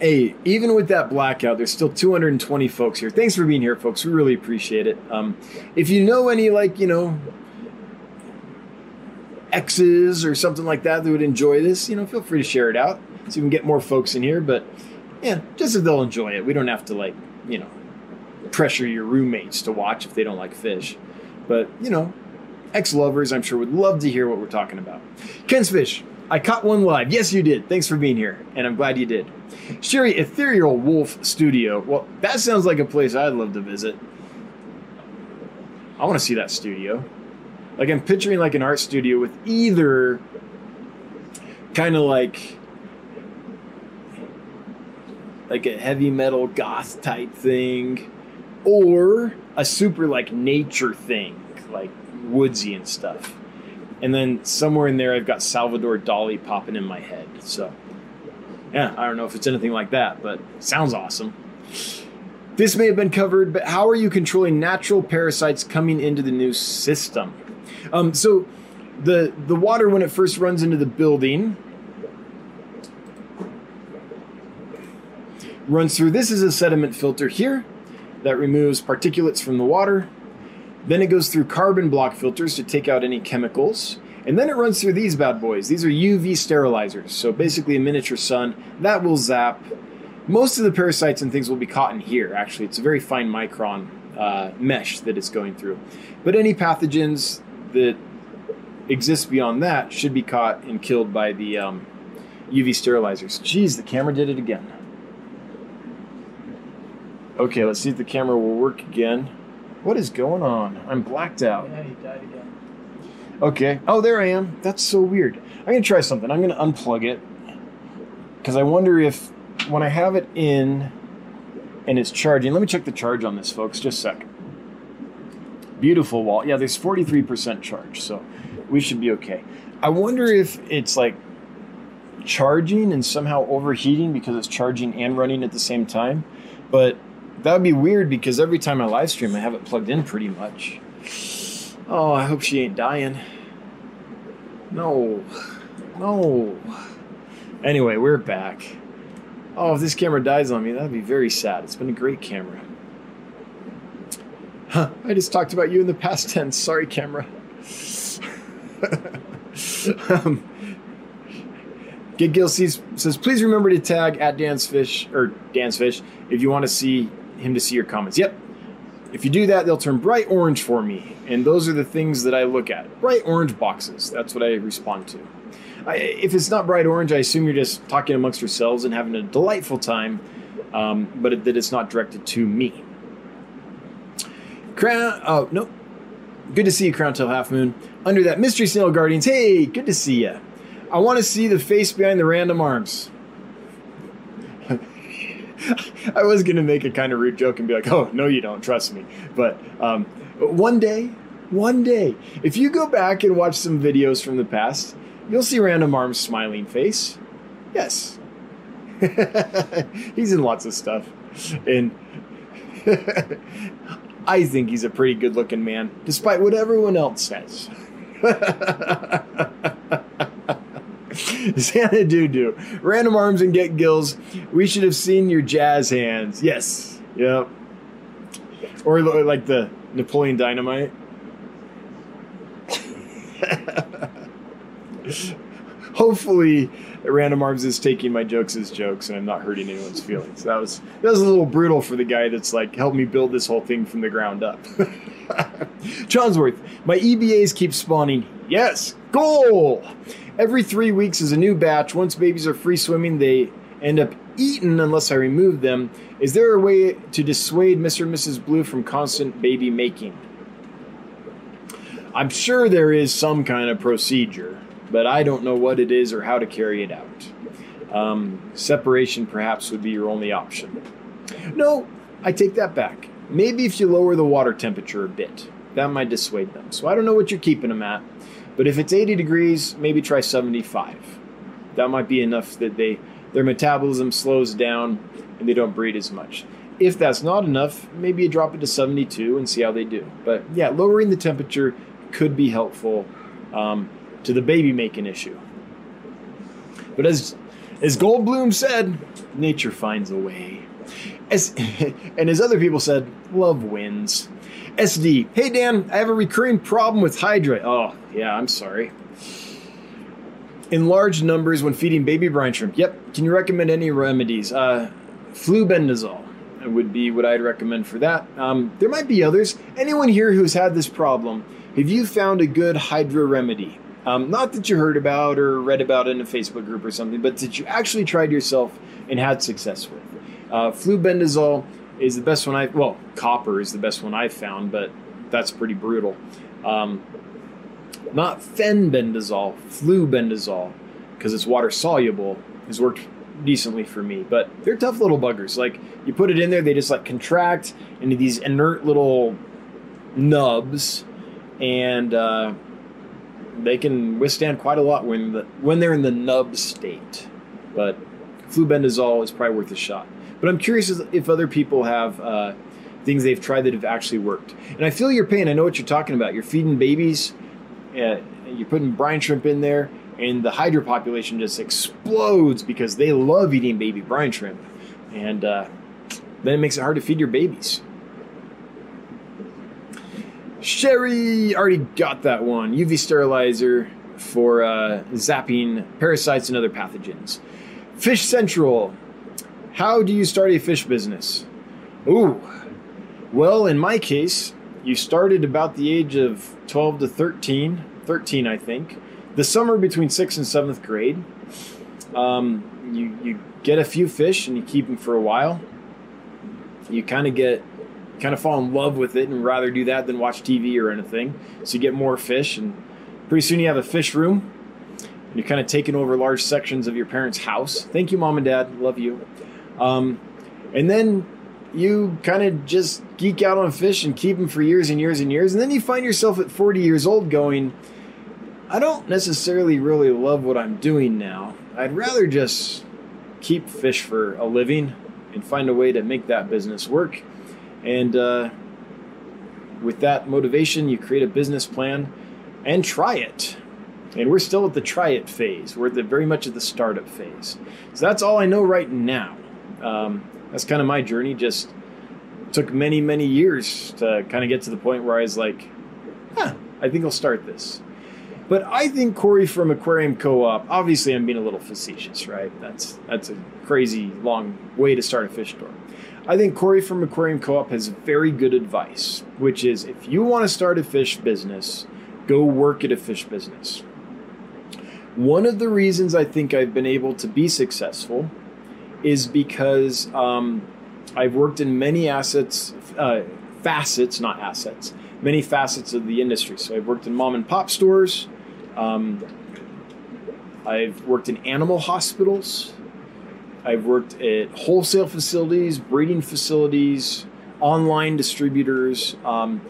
Hey, even with that blackout, there's still 220 folks here. Thanks for being here, folks. We really appreciate it. Um, if you know any, like, you know, exes or something like that that would enjoy this, you know, feel free to share it out so we can get more folks in here. But yeah, just if they'll enjoy it. We don't have to, like, you know, pressure your roommates to watch if they don't like fish. But, you know, ex lovers, I'm sure, would love to hear what we're talking about. Ken's Fish, I caught one live. Yes, you did. Thanks for being here, and I'm glad you did. Sherry Ethereal Wolf Studio. Well, that sounds like a place I'd love to visit. I want to see that studio. Like, I'm picturing like an art studio with either kind of like like a heavy metal goth type thing or a super like nature thing like woodsy and stuff and then somewhere in there i've got salvador dali popping in my head so. Yeah i don't know if it's anything like that but sounds awesome. This may have been covered but how are you controlling natural parasites coming into the new system? Um, so the the water when it first runs into the building runs through this is a sediment filter here that removes particulates from the water then it goes through carbon block filters to take out any chemicals. And then it runs through these bad boys. These are uv sterilizers. So basically a miniature sun that will zap most of the parasites and things will be caught in here actually. It's a very fine micron uh, mesh that it's going through. But any pathogens that exist beyond that should be caught and killed by the um, uv sterilizers. Jeez the camera did it again. Okay, let's see if the camera will work again. What is going on? I'm blacked out. Yeah, he died again. Okay. Oh, there I am. That's so weird. I'm going to try something. I'm going to unplug it. Because I wonder if when I have it in and it's charging, let me check the charge on this, folks. Just a sec. Beautiful wall. Yeah, there's 43% charge, so we should be okay. I wonder if it's like charging and somehow overheating because it's charging and running at the same time. But that would be weird because every time I live stream, I have it plugged in pretty much. Oh, I hope she ain't dying. No. No. Anyway, we're back. Oh, if this camera dies on me, that'd be very sad. It's been a great camera. Huh, I just talked about you in the past tense. Sorry, camera. um, Get sees, says, please remember to tag at Dan's Fish or Dan's Fish if you want to see him to see your comments. Yep. If you do that, they'll turn bright orange for me. And those are the things that I look at. Bright orange boxes. That's what I respond to. I, if it's not bright orange, I assume you're just talking amongst yourselves and having a delightful time, um, but it, that it's not directed to me. Crown. Oh, no. Good to see you, Crown Tail Half Moon. Under that Mystery Snail Guardians. Hey, good to see you. I want to see the face behind the random arms. I was gonna make a kind of rude joke and be like, "Oh, no, you don't. Trust me." But um, one day, one day, if you go back and watch some videos from the past, you'll see Random Arm's smiling face. Yes, he's in lots of stuff, and I think he's a pretty good-looking man, despite what everyone else says. Santa Doo. Random arms and get gills. We should have seen your jazz hands. Yes. Yep. Or like the Napoleon Dynamite. Hopefully, Random Arms is taking my jokes as jokes, and I'm not hurting anyone's feelings. That was that was a little brutal for the guy that's like helped me build this whole thing from the ground up. Johnsworth, my EBAs keep spawning. Yes, goal. Every three weeks is a new batch. Once babies are free swimming, they end up eaten unless I remove them. Is there a way to dissuade Mr. and Mrs. Blue from constant baby making? I'm sure there is some kind of procedure, but I don't know what it is or how to carry it out. Um, separation perhaps would be your only option. No, I take that back. Maybe if you lower the water temperature a bit, that might dissuade them. So I don't know what you're keeping them at, but if it's 80 degrees, maybe try 75. That might be enough that they their metabolism slows down and they don't breed as much. If that's not enough, maybe you drop it to 72 and see how they do. But yeah, lowering the temperature could be helpful um, to the baby making issue. But as as Goldblum said, nature finds a way. As and as other people said, love wins. SD, hey Dan, I have a recurring problem with Hydra. Oh yeah, I'm sorry. In large numbers when feeding baby brine shrimp. Yep. Can you recommend any remedies? Uh, flubendazole would be what I'd recommend for that. Um, there might be others. Anyone here who's had this problem, have you found a good Hydra remedy? Um, not that you heard about or read about in a Facebook group or something, but that you actually tried yourself and had success with. Uh, flubendazole is the best one I well, copper is the best one I've found, but that's pretty brutal. Um, not fenbendazole, flubendazole, because it's water soluble, has worked decently for me. But they're tough little buggers. Like you put it in there, they just like contract into these inert little nubs, and uh, they can withstand quite a lot when the when they're in the nub state. But flubendazole is probably worth a shot. But I'm curious if other people have uh, things they've tried that have actually worked. And I feel your pain. I know what you're talking about. You're feeding babies. Uh, you're putting brine shrimp in there, and the hydra population just explodes because they love eating baby brine shrimp, and uh, then it makes it hard to feed your babies. Sherry already got that one. UV sterilizer for uh, zapping parasites and other pathogens. Fish Central. How do you start a fish business? Ooh. Well, in my case, you started about the age of 12 to 13, 13, I think. The summer between 6th and 7th grade. Um, you, you get a few fish and you keep them for a while. You kind of get kind of fall in love with it and rather do that than watch TV or anything. So you get more fish, and pretty soon you have a fish room. You're kind of taking over large sections of your parents' house. Thank you, mom and dad. Love you. Um, and then you kind of just geek out on fish and keep them for years and years and years. And then you find yourself at 40 years old going, I don't necessarily really love what I'm doing now. I'd rather just keep fish for a living and find a way to make that business work. And uh, with that motivation, you create a business plan and try it. And we're still at the try it phase. We're at the very much at the startup phase. So that's all I know right now. Um, that's kind of my journey. Just took many, many years to kind of get to the point where I was like, huh, I think I'll start this. But I think Cory from Aquarium Co-op. Obviously, I'm being a little facetious, right? That's that's a crazy long way to start a fish store. I think Cory from Aquarium Co-op has very good advice, which is if you want to start a fish business, go work at a fish business. One of the reasons I think I've been able to be successful is because um, I've worked in many assets, uh, facets, not assets, many facets of the industry. So I've worked in mom and pop stores. Um, I've worked in animal hospitals. I've worked at wholesale facilities, breeding facilities, online distributors. Um,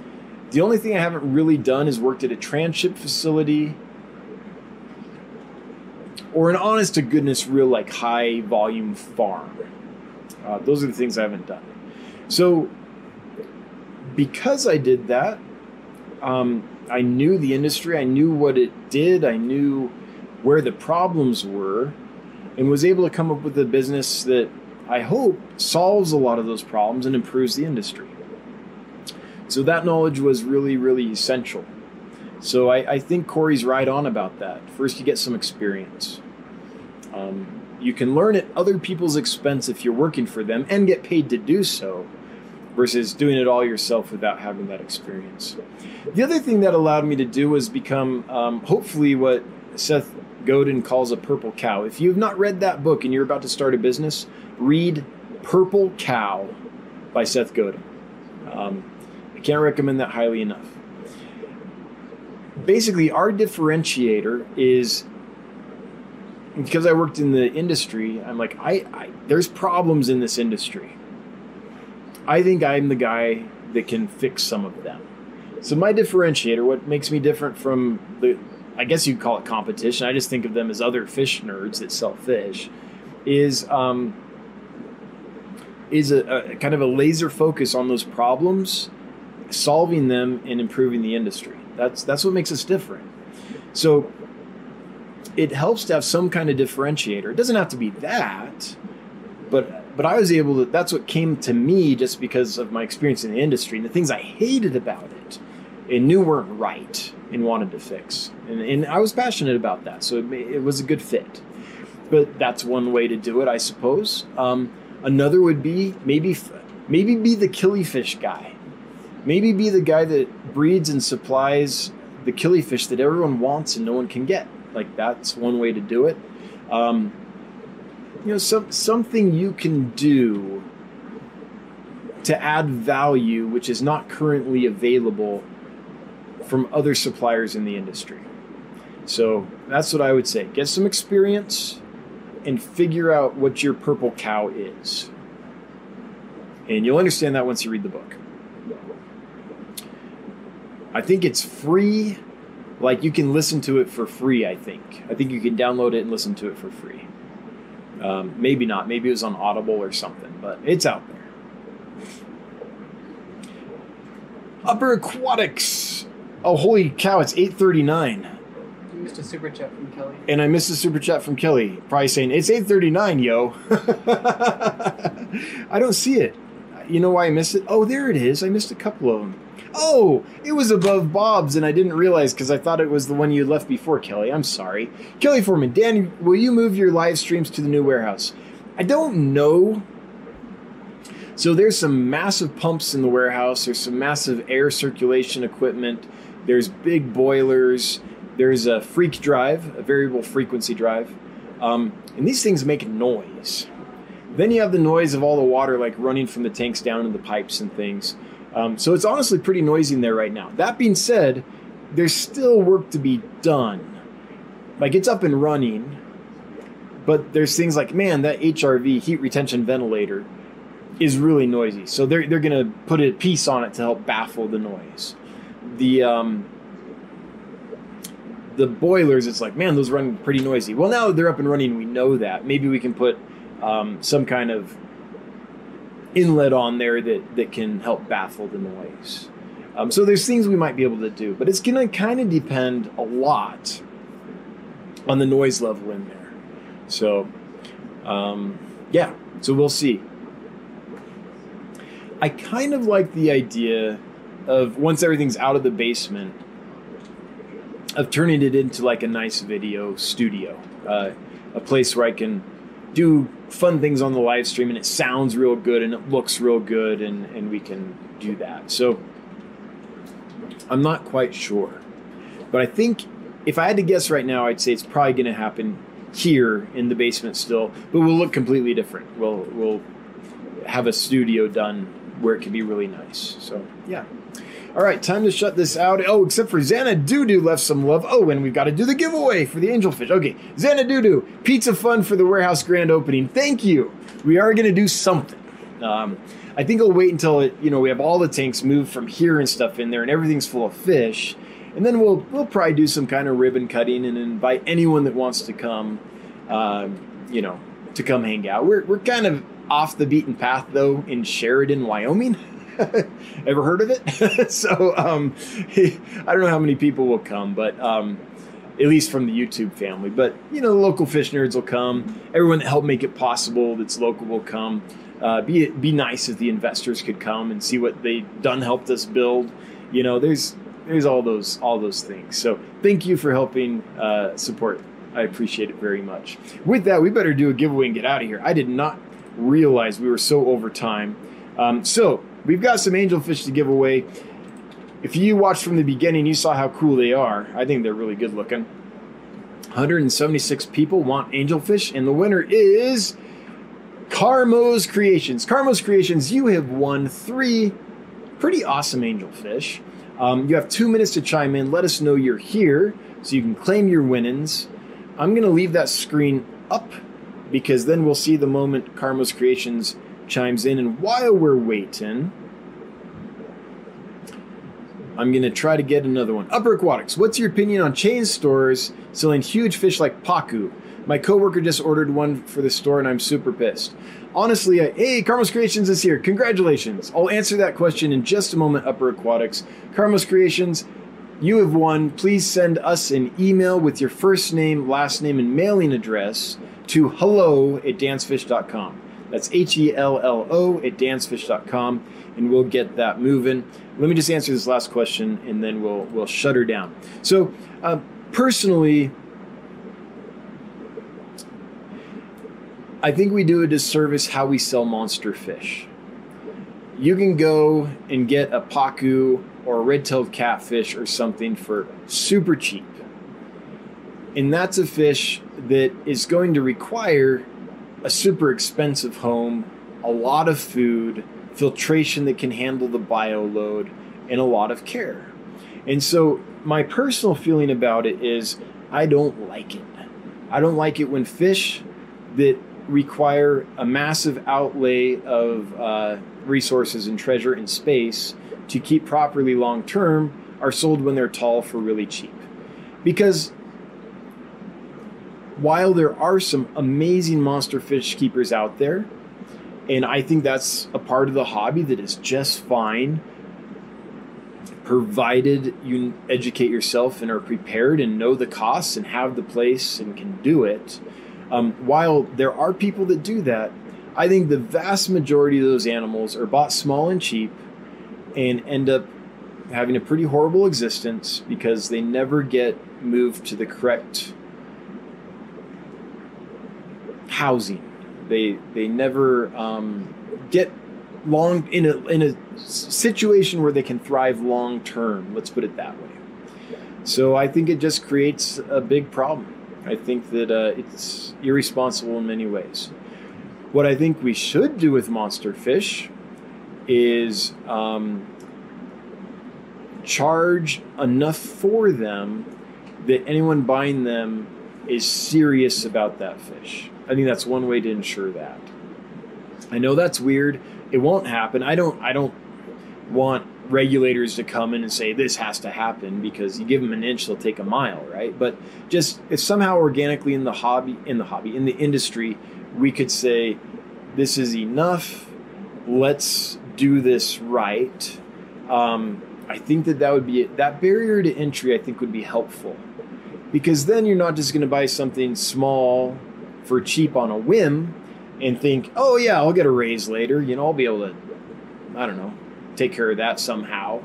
the only thing I haven't really done is worked at a transship facility or an honest to goodness, real like high volume farm. Uh, those are the things I haven't done. So, because I did that, um, I knew the industry, I knew what it did, I knew where the problems were, and was able to come up with a business that I hope solves a lot of those problems and improves the industry. So that knowledge was really, really essential. So I, I think Cory's right on about that. First, you get some experience. Um, you can learn at other people's expense if you're working for them and get paid to do so, versus doing it all yourself without having that experience. The other thing that allowed me to do was become, um, hopefully, what Seth Godin calls a purple cow. If you've not read that book and you're about to start a business, read Purple Cow by Seth Godin. Um, I can't recommend that highly enough. Basically, our differentiator is because I worked in the industry. I'm like, I, I there's problems in this industry. I think I'm the guy that can fix some of them. So my differentiator, what makes me different from the I guess you'd call it competition. I just think of them as other fish nerds that sell fish. Is um, is a, a kind of a laser focus on those problems, solving them, and improving the industry. That's that's what makes us different. So it helps to have some kind of differentiator. It doesn't have to be that, but but I was able to. That's what came to me just because of my experience in the industry and the things I hated about it, and knew weren't right and wanted to fix. And, and I was passionate about that, so it, it, was a good fit. But that's one way to do it, I suppose. Um, another would be maybe maybe be the killifish guy. Maybe be the guy that breeds and supplies the killifish that everyone wants and no one can get. Like that's one way to do it. Um, you know, some something you can do to add value which is not currently available from other suppliers in the industry. So that's what I would say. Get some experience and figure out what your purple cow is. And you'll understand that once you read the book. I think it's free. Like you can listen to it for free, I think. I think you can download it and listen to it for free. Um, maybe not. Maybe it was on Audible or something, but it's out there. Upper Aquatics Oh, holy cow! It's eight thirty nine. You missed a super chat from Kelly. And I missed a super chat from Kelly, probably saying it's eight thirty nine, yo. I don't see it. You know why I missed it? Oh, there it is. I missed a couple of them. Oh, it was above Bob's, and I didn't realize because I thought it was the one you left before, Kelly. I'm sorry. Kelly Foreman, Dan, will you move your live streams to the new warehouse? I don't know. So there's some massive pumps in the warehouse. There's some massive air circulation equipment. There's big boilers. There's a freak drive, a variable frequency drive. Um, and these things make noise. Then you have the noise of all the water like running from the tanks down into the pipes and things. Um, so it's honestly pretty noisy in there right now. That being said, there's still work to be done. Like it's up and running, but there's things like, man, that HRV heat retention ventilator is really noisy. So they're, they're going to put a piece on it to help baffle the noise the um, the boilers, it's like, man, those run pretty noisy. Well, now they're up and running. We know that. Maybe we can put um, some kind of inlet on there that that can help baffle the noise. Um, so there's things we might be able to do, but it's going to kind of depend a lot on the noise level in there. So, um, yeah, so we'll see. I kind of like the idea of once everything's out of the basement of turning it into like a nice video studio, uh, a place where I can do fun things on the live stream and it sounds real good and it looks real good and, and we can do that. So I'm not quite sure. But I think if I had to guess right now, I'd say it's probably going to happen here in the basement still, but we'll look completely different. We'll, we'll have a studio done where it can be really nice. So, yeah. All right, time to shut this out. Oh, except for Xana Doodoo left some love. Oh, and we've got to do the giveaway for the angelfish. Okay, Xana Doodoo, pizza fun for the warehouse grand opening. Thank you. We are going to do something. Um, I think I'll wait until it, you know we have all the tanks moved from here and stuff in there, and everything's full of fish, and then we'll we'll probably do some kind of ribbon cutting and invite anyone that wants to come, um, you know, to come hang out. We're we're kind of off the beaten path though in Sheridan, Wyoming. Ever heard of it? so um, I don't know how many people will come, but um, at least from the YouTube family. But you know, the local fish nerds will come. Everyone that helped make it possible that's local will come. Uh, be be nice if the investors could come and see what they done helped us build. You know, there's there's all those all those things. So thank you for helping uh, support. I appreciate it very much. With that, we better do a giveaway and get out of here. I did not realize we were so over time. Um, so we've got some angelfish to give away. If you watched from the beginning, you saw how cool they are. I think they're really good looking. 176 people want angelfish, and the winner is Carmo's Creations. Carmo's Creations, you have won three pretty awesome angelfish. Um, you have two minutes to chime in. Let us know you're here so you can claim your winnings. I'm going to leave that screen up because then we'll see the moment Carmo's Creations chimes in. And while we're waiting, I'm going to try to get another one. Upper Aquatics, what's your opinion on chain stores selling huge fish like Pacu? My coworker just ordered one for the store and I'm super pissed. Honestly, I, hey, Carmo's Creations is here. Congratulations. I'll answer that question in just a moment, Upper Aquatics. Carmo's Creations, you have won. Please send us an email with your first name, last name, and mailing address to hello at dansfish.com. That's H E L L O at dansfish.com, and we'll get that moving. Let me just answer this last question, and then we'll we'll shut her down. So, uh, personally, I think we do a disservice how we sell monster fish. You can go and get a pacu or a red-tailed catfish or something for super cheap. And that's a fish that is going to require a super expensive home, a lot of food, filtration that can handle the bio load, and a lot of care. And so, my personal feeling about it is I don't like it. I don't like it when fish that require a massive outlay of uh, resources and treasure and space to keep properly long term are sold when they're tall for really cheap. Because while there are some amazing monster fish keepers out there, and I think that's a part of the hobby that is just fine, provided you educate yourself and are prepared and know the costs and have the place and can do it. Um, while there are people that do that, I think the vast majority of those animals are bought small and cheap and end up having a pretty horrible existence because they never get moved to the correct housing. They they never um, get long in a in a situation where they can thrive long term. Let's put it that way. So I think it just creates a big problem. I think that uh, it's irresponsible in many ways. What I think we should do with monster fish is um, charge enough for them that anyone buying them is serious about that fish. I think that's one way to ensure that. I know that's weird. It won't happen. I don't. I don't want regulators to come in and say this has to happen because you give them an inch, they'll take a mile, right? But just if somehow organically in the hobby, in the hobby, in the industry, we could say this is enough. Let's do this right. Um, I think that that would be that barrier to entry. I think would be helpful because then you're not just going to buy something small for cheap on a whim and think, oh yeah, I'll get a raise later. You know, I'll be able to, I don't know, take care of that somehow.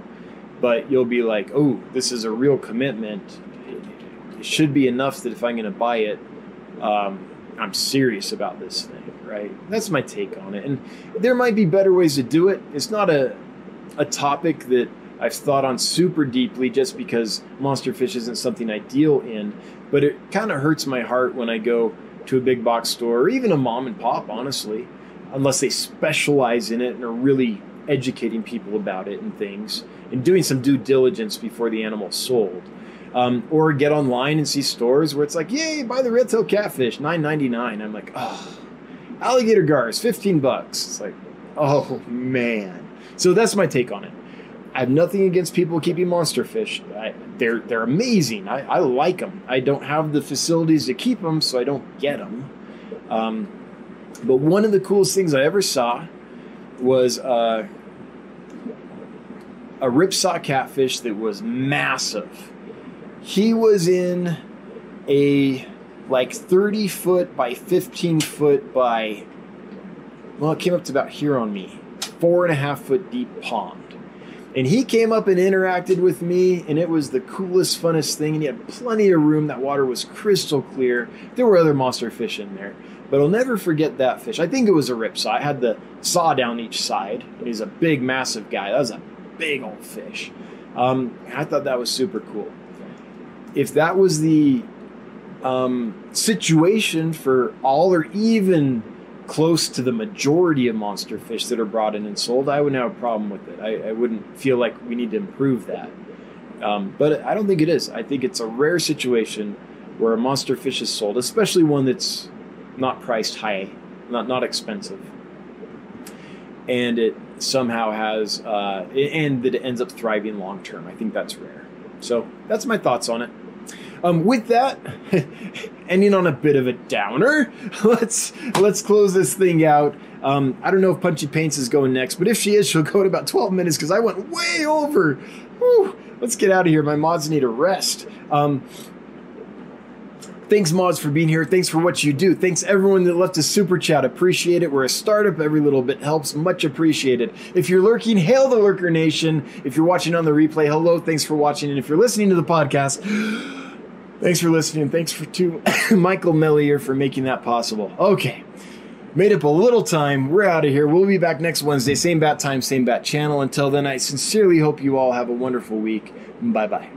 But you'll be like, oh, this is a real commitment. It should be enough that if I'm going to buy it, um, I'm serious about this thing, right? That's my take on it. And there might be better ways to do it. It's not a a topic that I've thought on super deeply just because monster fish isn't something I deal in, but it kind of hurts my heart when I go to a big box store or even a mom and pop, honestly, unless they specialize in it and are really educating people about it and things, and doing some due diligence before the animal's sold. Um, or get online and see stores where it's like, yay, buy the red tail catfish, nine ninety nine. I'm like, oh, alligator gars, fifteen bucks. It's like, oh man. So that's my take on it. I have nothing against people keeping monster fish. I, they're they're amazing. I, I like them. I don't have the facilities to keep them, so I don't get them. Um, but one of the coolest things I ever saw was uh, a ripsaw catfish that was massive. He was in a like 30 foot by 15 foot by, well, it came up to about here on me, four and a half foot deep pond. And he came up and interacted with me, and it was the coolest, funnest thing. And he had plenty of room. That water was crystal clear. There were other monster fish in there, but I'll never forget that fish. I think it was a rip saw. I had the saw down each side, and he's a big, massive guy. That was a big old fish. Um, I thought that was super cool. If that was the um, situation for all or even close to the majority of monster fish that are brought in and sold, I wouldn't have a problem with it. I, I wouldn't feel like we need to improve that. Um, but I don't think it is. I think it's a rare situation where a monster fish is sold, especially one that's not priced high, not not expensive, and it somehow has uh, and that it ends up thriving long term. I think that's rare. So that's my thoughts on it. Um, with that, ending on a bit of a downer, let's let's close this thing out. Um, I don't know if Punchy Paints is going next, but if she is, she'll go in about 12 minutes because I went way over. Whew, let's get out of here. My mods need a rest. Um, Thanks, Mods, for being here. Thanks for what you do. Thanks, everyone that left a super chat. Appreciate it. We're a startup. Every little bit helps. Much appreciated. If you're lurking, hail the Lurker Nation. If you're watching on the replay, hello. Thanks for watching. And if you're listening to the podcast, thanks for listening. Thanks for to Michael Mellier for making that possible. Okay. Made up a little time. We're out of here. We'll be back next Wednesday. Same bat time, same bat channel. Until then, I sincerely hope you all have a wonderful week. Bye bye.